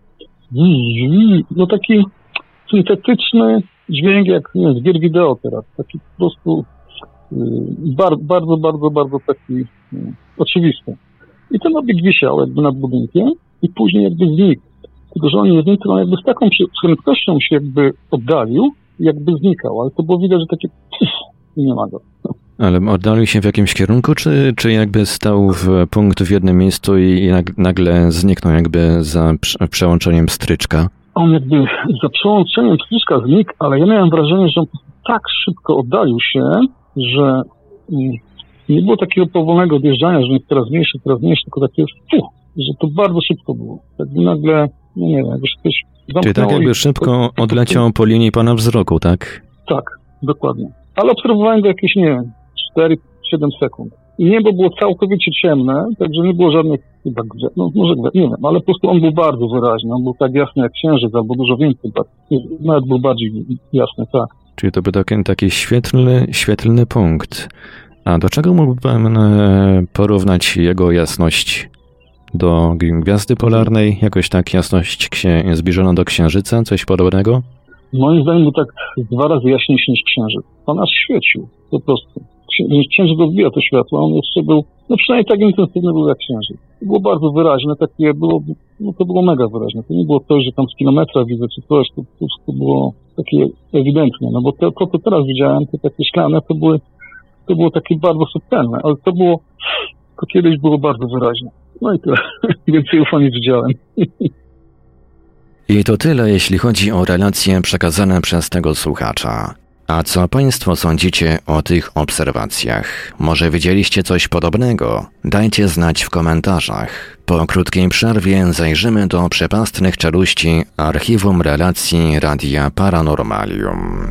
no taki syntetyczny dźwięk jak nie wiem, z gier wideo teraz. Taki po prostu bar, bardzo, bardzo, bardzo taki y, oczywisty. I ten obiekt wisiał jakby nad budynkiem i później jakby znikł. Tylko, że on nie znikł, on jakby z taką prędkością się jakby oddalił i jakby znikał, ale to było widać, że takie i nie ma go. Ale oddalił się w jakimś kierunku, czy, czy jakby stał w punkt w jednym miejscu i nag- nagle zniknął jakby za prze- przełączeniem stryczka? on jakby za przełączeniem ściska znikł, ale ja miałem wrażenie, że on tak szybko oddalił się, że mm, nie było takiego powolnego odjeżdżania, że jest coraz mniejszy, coraz mniejszy, tylko takie fuh, że to bardzo szybko było. Tak nagle, no nie wiem, jakby się coś Czyli tak jakby szybko odleciał po linii pana wzroku, tak? Tak, dokładnie. Ale obserwowałem go jakieś, nie wiem, 4-7 sekund. I niebo było całkowicie ciemne, także nie było żadnych chyba grze, no może grze, nie wiem, ale po prostu on był bardzo wyraźny. On był tak jasny jak księżyc, albo dużo więcej, ba- nawet był bardziej jasny, tak. Czyli to był taki, taki świetlny, świetlny punkt. A do czego mógłby pan e, porównać jego jasność? Do gwiazdy polarnej? Jakoś tak jasność księ- zbliżona do księżyca? Coś podobnego? Moim zdaniem był tak dwa razy jaśniejszy niż księżyc. On aż świecił, po prostu. Księ- Księżyc odbija to światło, on jeszcze był, no przynajmniej tak intensywny był jak księżyc. Było bardzo wyraźne, takie było, no to było mega wyraźne. To nie było coś, że tam z kilometra widzę czy coś, to po prostu było takie ewidentne, no bo to, to co teraz widziałem, te takie szklane, to były, to było takie bardzo subtelne, ale to było, to kiedyś było bardzo wyraźne. No i tyle. Więcej UFO nie widziałem. I to tyle, jeśli chodzi o relacje przekazane przez tego słuchacza. A co Państwo sądzicie o tych obserwacjach? Może widzieliście coś podobnego? Dajcie znać w komentarzach. Po krótkiej przerwie zajrzymy do przepastnych czeluści archiwum relacji Radia Paranormalium.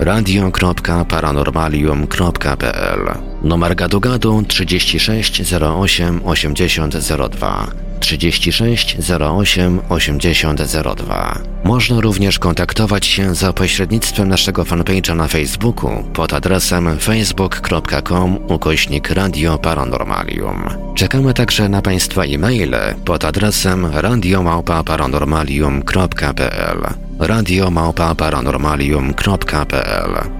radio.paranormalium.pl Numer gadu gadu 36 08 80 02 36 08 80 02 Można również kontaktować się za pośrednictwem naszego fanpage'a na Facebooku pod adresem facebook.com ukośnik Radio Paranormalium. Czekamy także na Państwa e-maile pod adresem radiomałpa-paranormalium.pl radiomałpa-paranormalium.pl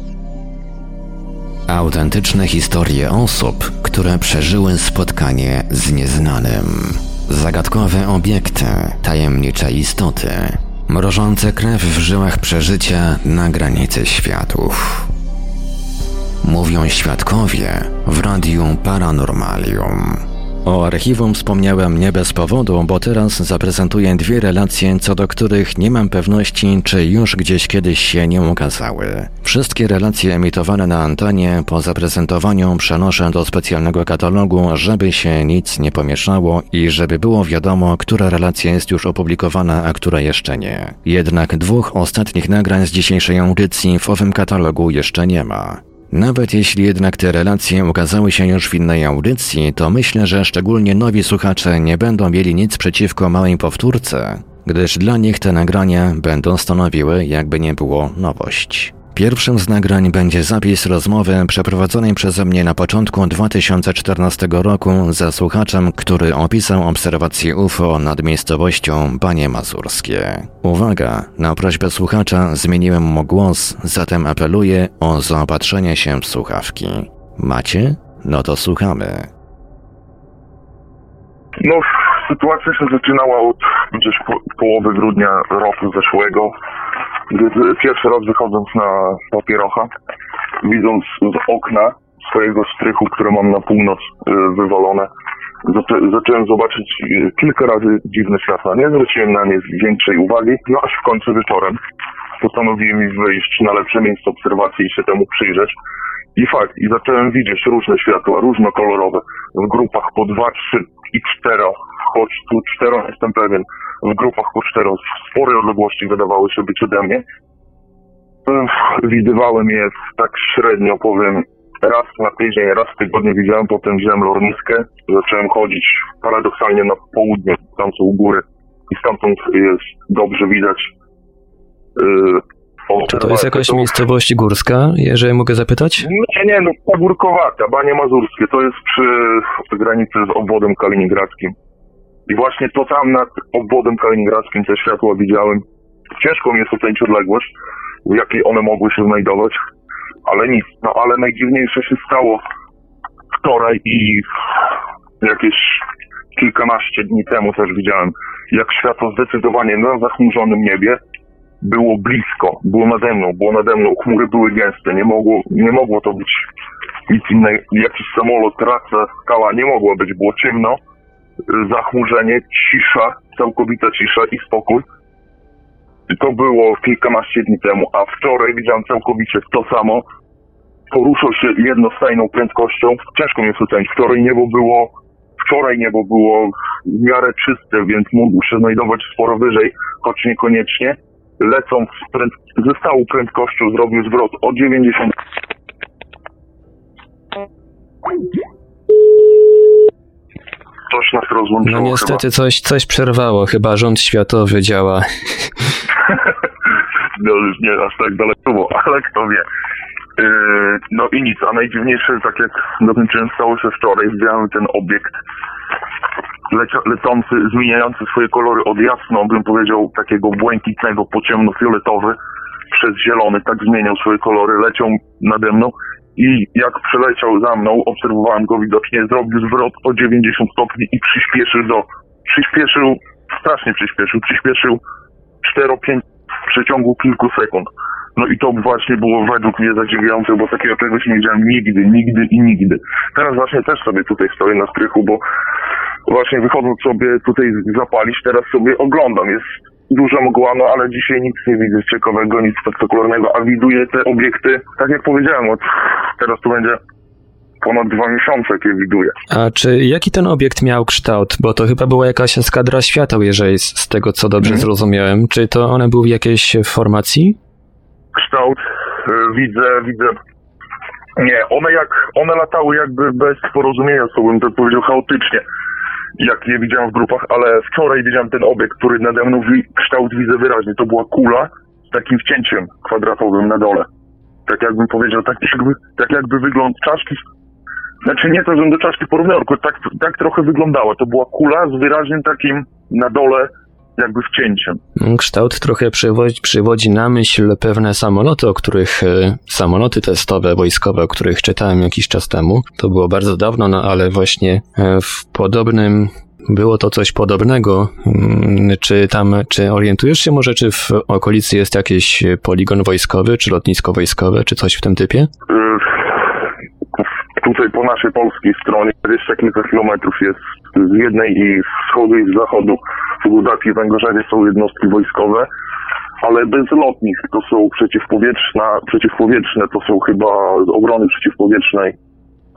Autentyczne historie osób, które przeżyły spotkanie z nieznanym. Zagadkowe obiekty, tajemnicze istoty, mrożące krew w żyłach przeżycia na granicy światów. Mówią świadkowie w Radiu Paranormalium. O archiwum wspomniałem nie bez powodu, bo teraz zaprezentuję dwie relacje, co do których nie mam pewności, czy już gdzieś kiedyś się nie ukazały. Wszystkie relacje emitowane na antenie po zaprezentowaniu przenoszę do specjalnego katalogu, żeby się nic nie pomieszało i żeby było wiadomo, która relacja jest już opublikowana, a która jeszcze nie. Jednak dwóch ostatnich nagrań z dzisiejszej audycji w owym katalogu jeszcze nie ma. Nawet jeśli jednak te relacje ukazały się już w innej audycji, to myślę, że szczególnie nowi słuchacze nie będą mieli nic przeciwko małej powtórce, gdyż dla nich te nagrania będą stanowiły, jakby nie było, nowość. Pierwszym z nagrań będzie zapis rozmowy przeprowadzonej przeze mnie na początku 2014 roku ze słuchaczem, który opisał obserwację UFO nad miejscowością Banie Mazurskie. Uwaga, na prośbę słuchacza zmieniłem mu głos, zatem apeluję o zaopatrzenie się w słuchawki. Macie? No to słuchamy. No, sytuacja się zaczynała od gdzieś po, połowy grudnia roku zeszłego, gdy pierwszy raz wychodząc na papierocha, widząc z okna swojego strychu, które mam na północ y, wywalone, zacząłem zobaczyć y, kilka razy dziwne światła. Nie zwróciłem na nie większej uwagi, no aż w końcu wieczorem postanowiłem wyjść na lepsze miejsce obserwacji i się temu przyjrzeć. I fakt, i zacząłem widzieć różne światła, różnokolorowe, w grupach po dwa, trzy i cztero, choć tu cztero jestem pewien, w grupach po cztero, w sporej odległości wydawały się być ode mnie. Widywałem je tak średnio, powiem, raz na tydzień, raz w tygodniu widziałem, potem wziąłem lorniskę, zacząłem chodzić paradoksalnie na południe, tam są góry i stamtąd jest dobrze widać yy, to jest jakaś miejscowość górska, jeżeli mogę zapytać? Nie, nie, no pagórkowata, Banie Mazurskie, to jest przy granicy z obwodem kaliningradzkim. I właśnie to tam nad obwodem kaliningradzkim te światła widziałem. Ciężko mi jest ocenić odległość, w jakiej one mogły się znajdować, ale nic. No ale najdziwniejsze się stało wczoraj i jakieś kilkanaście dni temu też widziałem, jak światło zdecydowanie na zachmurzonym niebie było blisko, było nade mną, było nade mną, chmury były gęste, nie mogło, nie mogło to być nic innego, jakiś samolot, traca, skała, nie mogło być, było ciemno, zachmurzenie, cisza, całkowita cisza i spokój. To było kilkanaście dni temu, a wczoraj widziałem całkowicie to samo. Poruszał się jednostajną prędkością, ciężko mi jest ocenić, wczoraj niebo było, wczoraj niebo było w miarę czyste, więc mógł się znajdować sporo wyżej, choć niekoniecznie lecąc z pręd... ze stałą prędkością zrobił zwrot o 90. Coś nas rozłączyło No niestety coś, coś przerwało, chyba rząd światowy działa. no już nie aż tak daleko, ale kto wie. Yy, no i nic, a najdziwniejsze, tak jak dokończyłem, stało się wczoraj, widziałem ten obiekt lecia, lecący, zmieniający swoje kolory od jasno, bym powiedział, takiego błękitnego po ciemnofioletowy przez zielony, tak zmieniał swoje kolory, leciał nade mną i jak przeleciał za mną, obserwowałem go widocznie, zrobił zwrot o 90 stopni i przyspieszył do, przyspieszył, strasznie przyspieszył, przyspieszył 4-5 w przeciągu kilku sekund. No i to właśnie było według mnie zadziwiające, bo takiego czegoś nie widziałem nigdy, nigdy i nigdy. Teraz właśnie też sobie tutaj stoję na strychu, bo właśnie wychodząc sobie tutaj zapalić, teraz sobie oglądam. Jest duża mgła, no ale dzisiaj nic nie widzę ciekawego, nic spektakularnego, a widuję te obiekty, tak jak powiedziałem, od teraz to będzie ponad dwa miesiące, jak je widuję. A czy jaki ten obiekt miał kształt? Bo to chyba była jakaś eskadra świateł, jeżeli z, z tego co dobrze Mhm. zrozumiałem. Czy to one były w jakiejś formacji? kształt y, widzę, widzę. Nie, one jak, one latały jakby bez porozumienia z sobą, tak powiedział chaotycznie, jak je widziałem w grupach, ale wczoraj widziałem ten obiekt, który nade mną wi- kształt widzę wyraźnie. To była kula z takim wcięciem kwadratowym na dole. Tak jakbym powiedział, tak jakby, tak jakby wygląd czaszki. Znaczy nie to, żebym do czaszki porównał, tylko tak, tak trochę wyglądała. To była kula z wyraźnym takim na dole jakby wcięciem. Kształt trochę przywodzi, przywodzi na myśl pewne samoloty, o których, e, samoloty testowe, wojskowe, o których czytałem jakiś czas temu. To było bardzo dawno, no ale właśnie e, w podobnym, było to coś podobnego. Mm, Czy tam, czy orientujesz się może, czy w okolicy jest jakiś poligon wojskowy, czy lotnisko wojskowe, czy coś w tym typie? Tutaj po naszej polskiej stronie, jeszcze kilka kilometrów jest z jednej i z wschodu i z zachodu w Gudacji i Węgorzewie są jednostki wojskowe, ale bezlotnych to są przeciwpowietrzne, to są chyba obrony przeciwpowietrznej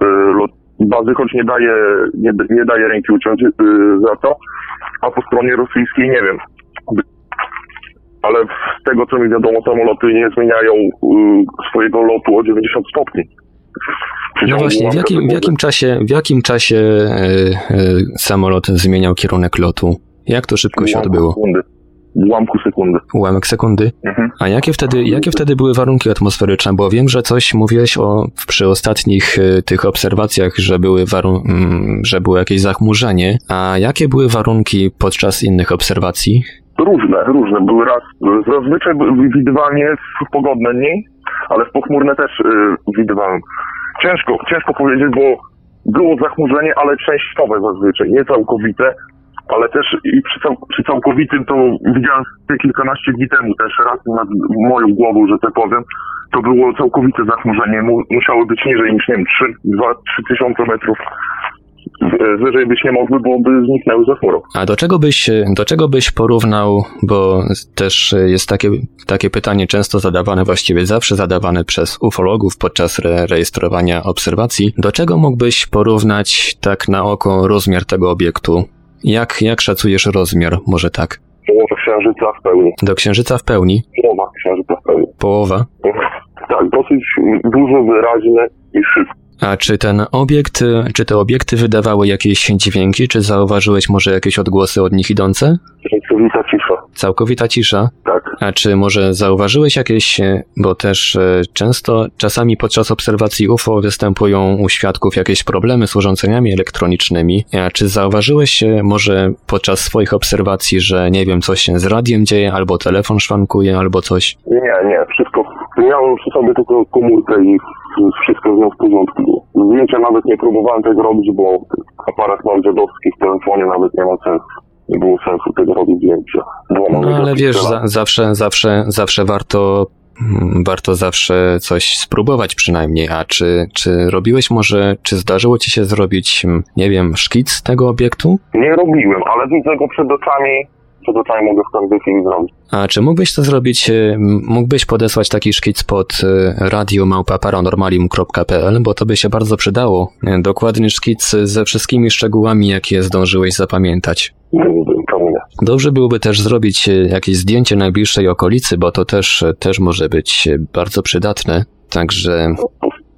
y, bazy, choć nie daje, nie, nie daje ręki uciąć y, za to, a po stronie rosyjskiej nie wiem. Ale z tego co mi wiadomo, samoloty nie zmieniają y, swojego lotu o 90 stopni. No właśnie, w jakim, w jakim czasie, w jakim czasie e, e, samolot zmieniał kierunek lotu? Jak to szybko się odbyło? Sekundy. Ułamku sekundy. Ułamek sekundy. Mhm. A jakie wtedy, jakie wtedy były warunki atmosferyczne? Bo wiem, że coś mówiłeś o, przy ostatnich e, tych obserwacjach, że były warun- mm, że było jakieś zachmurzenie. A jakie były warunki podczas innych obserwacji? Różne, różne. Były raz, zazwyczaj widywalnie pogodne dni, ale w pochmurne też y, widywałem. Ciężko, ciężko powiedzieć, bo było zachmurzenie, ale częściowe zazwyczaj, nie całkowite, ale też i przy, cał, przy całkowitym to widziałem kilkanaście dni temu też raz nad moją głową, że tak powiem, to było całkowite zachmurzenie, Mu, musiało być niżej niż, nie wiem, 3, 2, 3 tysiące metrów wyżej być nie mogły, bo by zniknęły za chmurą. A do czego byś, do czego byś porównał, bo też jest takie, takie pytanie często zadawane, właściwie zawsze zadawane przez ufologów podczas re rejestrowania obserwacji, do czego mógłbyś porównać tak na oko rozmiar tego obiektu? Jak, jak szacujesz rozmiar, może tak? Połowa księżyca w pełni. Do księżyca w pełni? Połowa księżyca w pełni. Połowa? Tak, dosyć dużo, wyraźne i szybko. A czy ten obiekt, czy te obiekty wydawały jakieś dźwięki, czy zauważyłeś może jakieś odgłosy od nich idące? Całkowita cisza. Całkowita cisza? Tak. A czy może zauważyłeś jakieś, bo też e, często, czasami podczas obserwacji UFO występują u świadków jakieś problemy z urządzeniami elektronicznymi. A czy zauważyłeś e, może podczas swoich obserwacji, że nie wiem, coś się z radiem dzieje, albo telefon szwankuje, albo coś? Nie, nie, wszystko. Miałem przy sobie tylko komórkę i wszystko z nią w porządku. Zdjęcia nawet nie próbowałem tego robić, bo aparat mam dziadowski w telefonie nawet nie ma sensu. Nie było sensu tego robić zdjęcia. No ale wiesz, za, zawsze, zawsze, zawsze warto mm, warto zawsze coś spróbować przynajmniej. A czy, czy robiłeś może, czy zdarzyło ci się zrobić, mm, nie wiem, szkic tego obiektu? Nie robiłem, ale widzę go przed oczami przed oczami mogę w każdej chwili zrobić. A czy mógłbyś to zrobić, e, mógłbyś podesłać taki szkic pod e, radiomałpa.paranormalium.pl, bo to by się bardzo przydało. E, dokładny szkic ze wszystkimi szczegółami, jakie zdążyłeś zapamiętać. Dobrze byłoby też zrobić jakieś zdjęcie najbliższej okolicy, bo to też, też może być bardzo przydatne. Także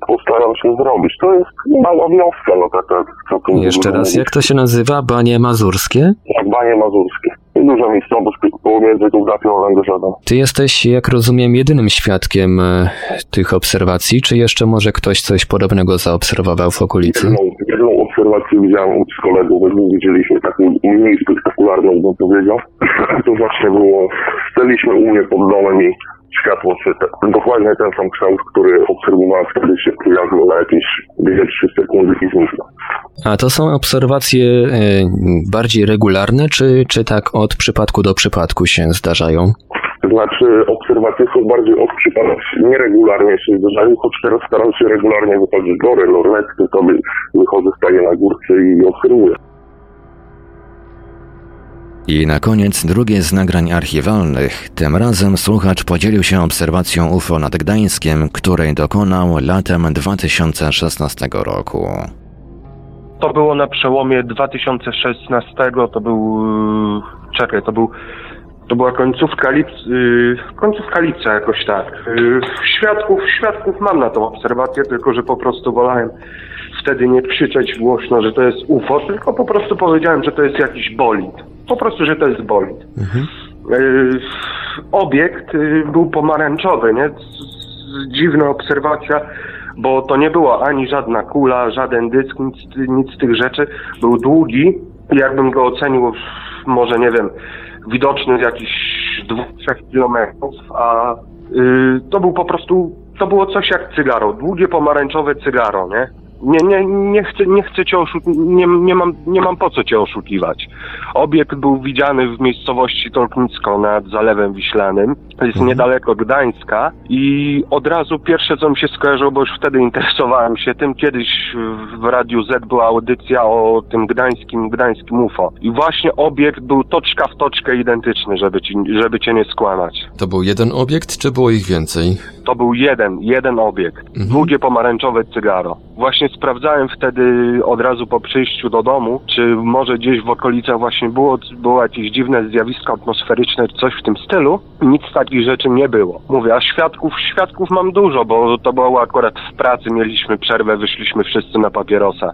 postaram się zrobić. To jest mała wioska, no taka całkiem... Jeszcze raz, jak to się nazywa? Banie Mazurskie? Tak, Banie Mazurskie. Duża miejscowość pomiędzy geografią a Węgorzadą. Ty jesteś, jak rozumiem, jedynym świadkiem e, tych obserwacji, czy jeszcze może ktoś coś podobnego zaobserwował w okolicy? Jedną, jedną obserwację widziałem z kolegą, my widzieliśmy taką mniej spektakularną, bym powiedział. to właśnie było, staliśmy u mnie pod domem i światło świetne. Dokładnie ten sam kształt, który obserwowałem wtedy się pojawił na jakieś 2-3 sekundy i zniknął. A to są obserwacje e, bardziej regularne, czy, czy tak od przypadku do przypadku się zdarzają? To znaczy obserwacje są bardziej od przypadku, nieregularnie się zdarzają, choć teraz staram się regularnie wychodzić gory, lornetki, to wychodzę, staję na górce i obserwuję. I na koniec drugie z nagrań archiwalnych. Tym razem słuchacz podzielił się obserwacją UFO nad Gdańskiem, której dokonał latem 2016 roku. To było na przełomie 2016, to był... czekaj, to był... To była końcówka, lic, yy, końcówka lipca jakoś tak. Yy, świadków, świadków mam na tą obserwację, tylko że po prostu wolałem wtedy nie krzyczeć głośno, że to jest UFO, tylko po prostu powiedziałem, że to jest jakiś bolid. Po prostu, że to jest bolid. Mhm. Yy, obiekt yy, był pomarańczowy, nie? Dziwna obserwacja, bo to nie była ani żadna kula, żaden dysk, nic, nic z tych rzeczy. Był długi, jakbym go ocenił, może nie wiem, widoczny z jakichś dwóch, trzech kilometrów, a yy, to był po prostu, to było coś jak cygaro, długie pomarańczowe cygaro, nie? Nie, nie, nie, chcę, nie chcę cię oszukiwać, nie, nie, mam, nie mam po co cię oszukiwać. Obiekt był widziany w miejscowości Tolknicko nad Zalewem Wiślanym. To jest mhm. niedaleko Gdańska i od razu pierwsze co mi się skojarzyło, bo już wtedy interesowałem się tym, kiedyś w Radiu Z była audycja o tym gdańskim, gdańskim UFO. I właśnie obiekt był toczka w toczkę identyczny, żeby, ci, żeby cię nie skłamać. To był jeden obiekt, czy było ich więcej? To był jeden, jeden obiekt. Mhm. Długie pomarańczowe cygaro. Właśnie sprawdzałem wtedy od razu po przyjściu do domu, czy może gdzieś w okolicach właśnie było, było jakieś dziwne zjawisko atmosferyczne, czy coś w tym stylu. Nic takich rzeczy nie było. Mówię, a świadków, świadków mam dużo, bo to było akurat w pracy, mieliśmy przerwę, wyszliśmy wszyscy na papierosa.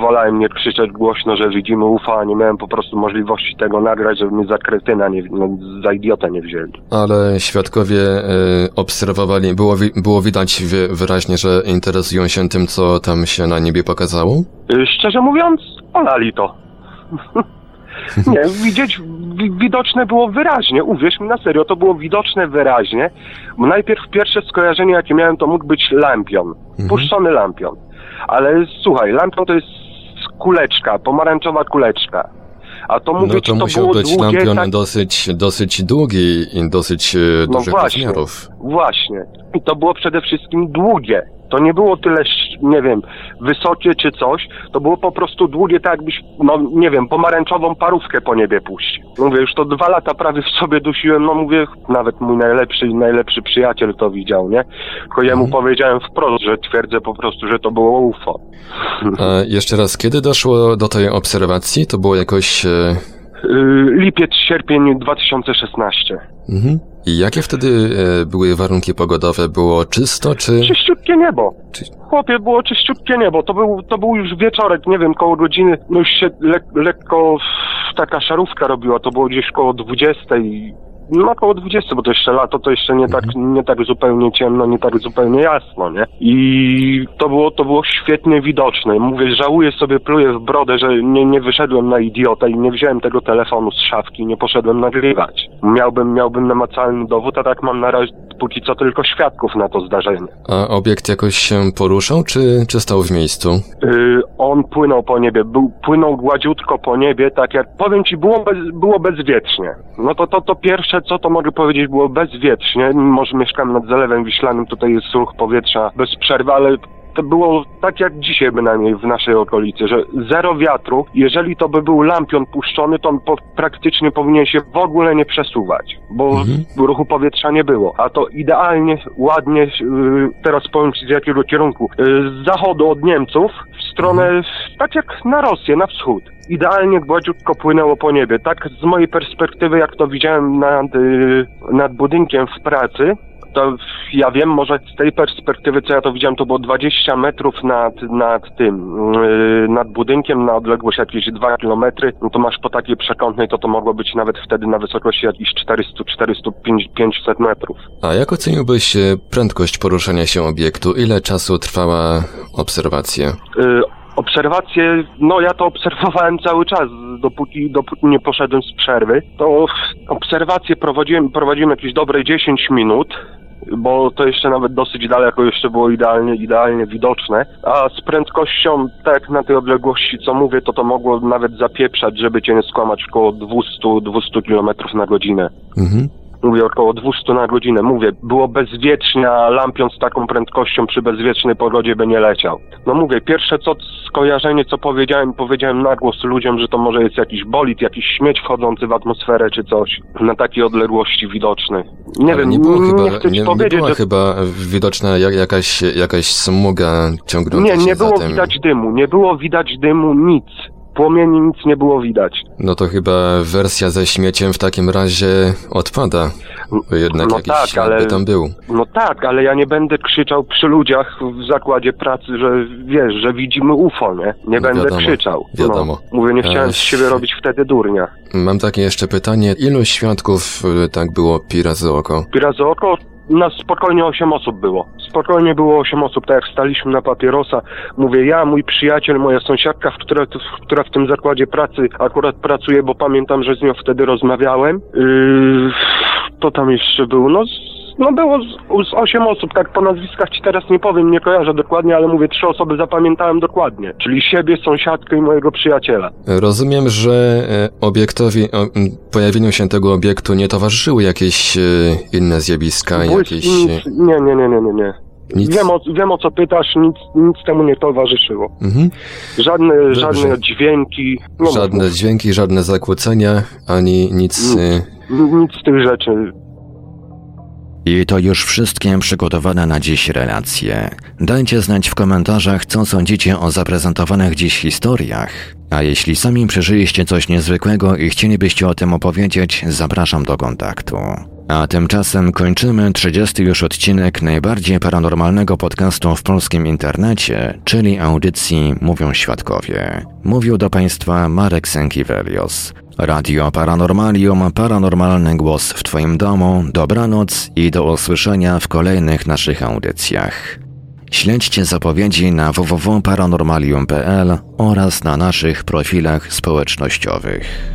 Wolałem nie krzyczeć głośno, że widzimy UFO, a nie miałem po prostu możliwości tego nagrać, żeby mnie za kretyna, nie, no, za idiotę nie wzięli. Ale świadkowie y, obserwowali, było, było widać wyraźnie, że interesują się tym, co tam się na niebie pokazało? Y, szczerze mówiąc, olali to. Nie, widzieć, wi- widoczne było wyraźnie, uwierz mi na serio, to było widoczne wyraźnie, najpierw pierwsze skojarzenie, jakie miałem, to mógł być lampion, puszczony lampion. Ale słuchaj, lampion to jest kuleczka, pomarańczowa kuleczka. A to mówię No to to musiał być długie, lampion tak... dosyć, dosyć długi i dosyć e, No dużych właśnie. rozmiarów. Właśnie. I to było przede wszystkim długie. To nie było tyle, nie wiem, wysokie czy coś. To było po prostu długie, tak jakbyś, no nie wiem, pomarańczową parówkę po niebie puścił. Mówię, już to dwa lata prawie w sobie dusiłem, no mówię, nawet mój najlepszy najlepszy przyjaciel to widział, nie? Tylko jemu powiedziałem wprost, że twierdzę po prostu, że to było UFO. A jeszcze raz, kiedy doszło do tej obserwacji? To było jakoś... E, Yy, Lipiec, sierpień 2016. mhm. I jakie wtedy e, były warunki pogodowe? Było czysto, czy... Czyściutkie niebo. Chłopie, było czyściutkie niebo. To był, to był już wieczorek, nie wiem, koło godziny, no już się le, lekko taka szarówka robiła, to było gdzieś koło 20 i no koło 20, bo to jeszcze lato, to jeszcze nie tak, nie tak zupełnie ciemno, nie tak zupełnie jasno, nie? I to było, to było świetnie widoczne. Mówię, żałuję sobie, pluję w brodę, że nie, nie wyszedłem na idiota i nie wziąłem tego telefonu z szafki nie poszedłem nagrywać. Miałbym, miałbym namacalny dowód, a tak mam na razie póki co tylko świadków na to zdarzenie. A obiekt jakoś się poruszał, czy, czy stał w miejscu? Yy, on płynął po niebie, był, płynął gładziutko po niebie, tak jak, powiem ci, było, bez, było bezwietrznie. No to, to, to pierwsze, co to mogę powiedzieć, było bezwietrznie, mimo że mieszkam nad Zalewem Wiślanym, tutaj jest ruch powietrza bez przerwy, ale to było tak jak dzisiaj bynajmniej w naszej okolicy, że zero wiatru, jeżeli to by był lampion puszczony, to on po, praktycznie powinien się w ogóle nie przesuwać, bo ruchu powietrza nie było. A to idealnie, ładnie, yy, teraz powiem ci z jakiego kierunku, yy, z zachodu od Niemców w stronę, tak jak na Rosję, na wschód. Idealnie gładziutko płynęło po niebie. Tak z mojej perspektywy, jak to widziałem nad, yy, nad budynkiem w pracy, to ja wiem, może z tej perspektywy, co ja to widziałem, to było 20 metrów nad, nad tym, yy, nad budynkiem, na odległość jakieś 2 kilometry, no to masz po takiej przekątnej, to to mogło być nawet wtedy na wysokości jakichś 400-400-500 metrów. A jak oceniłbyś e, prędkość poruszania się obiektu? Ile czasu trwała obserwacja? Yy, obserwacje, no ja to obserwowałem cały czas, dopóki, dopóki nie poszedłem z przerwy. To obserwacje prowadziłem, prowadziłem jakieś dobre 10 minut, bo to jeszcze nawet dosyć daleko jeszcze było idealnie, idealnie widoczne, a z prędkością, tak na tej odległości, co mówię, to to mogło nawet zapieprzać, żeby cię nie skłamać, około 200-200 km na godzinę. Mhm. Mówię około 200 na godzinę. Mówię, było bezwiecznie, a lampion z taką prędkością przy bezwiecznej pogodzie by nie leciał. No mówię, pierwsze co skojarzenie, co powiedziałem, powiedziałem na głos ludziom, że to może jest jakiś bolid, jakiś śmieć wchodzący w atmosferę czy coś. Na takiej odległości widoczny. Nie Ale wiem, nie, było nie chyba, chcę nie, nie była że... chyba widoczna jak, jakaś, jakaś smuga ciągnąca Nie, się nie za było tym. widać dymu, nie było widać dymu, nic. Płomieni nic nie było widać. No to chyba wersja ze śmieciem w takim razie odpada. Bo jednak No jakiś tak, ślad ale- by tam był. No tak, ale ja nie będę krzyczał przy ludziach w zakładzie pracy, że wiesz, że widzimy UFO, nie? Nie No będę wiadomo, krzyczał. wiadomo. No, mówię, nie chciałem E, z siebie robić wtedy durnia. Mam takie jeszcze pytanie. Ilu świadków y, tak było pira za oko? Pirazy oko, nas spokojnie 8 osób było. Spokojnie było 8 osób, tak jak staliśmy na papierosa. Mówię, ja, mój przyjaciel, moja sąsiadka, która, która w tym zakładzie pracy akurat pracuje, bo pamiętam, że z nią wtedy rozmawiałem. Yy, to tam jeszcze było, no... No było z, z 8 osób, tak po nazwiskach ci teraz nie powiem, nie kojarzę dokładnie, ale mówię, trzy osoby zapamiętałem dokładnie. Czyli siebie, sąsiadkę i mojego przyjaciela. Rozumiem, że e, obiektowi, o, pojawieniu się tego obiektu nie towarzyszyły jakieś e, inne zjawiska, jakieś... nic, nie, nie, nie, nie, nie, nie. Nic? Wiem, o, wiem o co pytasz, nic, nic temu nie towarzyszyło. Mhm. Żadne, Dobrze. żadne dźwięki, Żadne dźwięki, żadne zakłócenia, ani nic... e, nic z tych rzeczy. I to już wszystkie przygotowane na dziś relacje. Dajcie znać w komentarzach, co sądzicie o zaprezentowanych dziś historiach. A jeśli sami przeżyliście coś niezwykłego i chcielibyście o tym opowiedzieć, zapraszam do kontaktu. A tymczasem kończymy 30 już odcinek najbardziej paranormalnego podcastu w polskim internecie, czyli audycji Mówią Świadkowie. Mówił do Państwa Marek Sękiewelios. Radio Paranormalium, paranormalny głos w Twoim domu, dobranoc i do usłyszenia w kolejnych naszych audycjach. Śledźcie zapowiedzi na www.paranormalium.pl oraz na naszych profilach społecznościowych.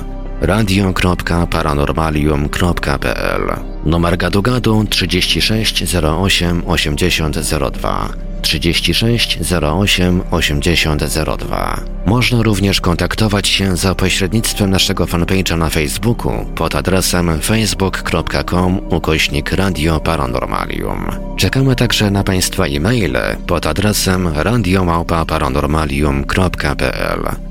radio.paranormalium.pl Numer gadu gadu 36 08 80 02 36 08 80 02 Można również kontaktować się za pośrednictwem naszego fanpage'a na Facebooku pod adresem facebook.com ukośnik Radio Paranormalium. Czekamy także na Państwa e-maile pod adresem radiomałpa-paranormalium.pl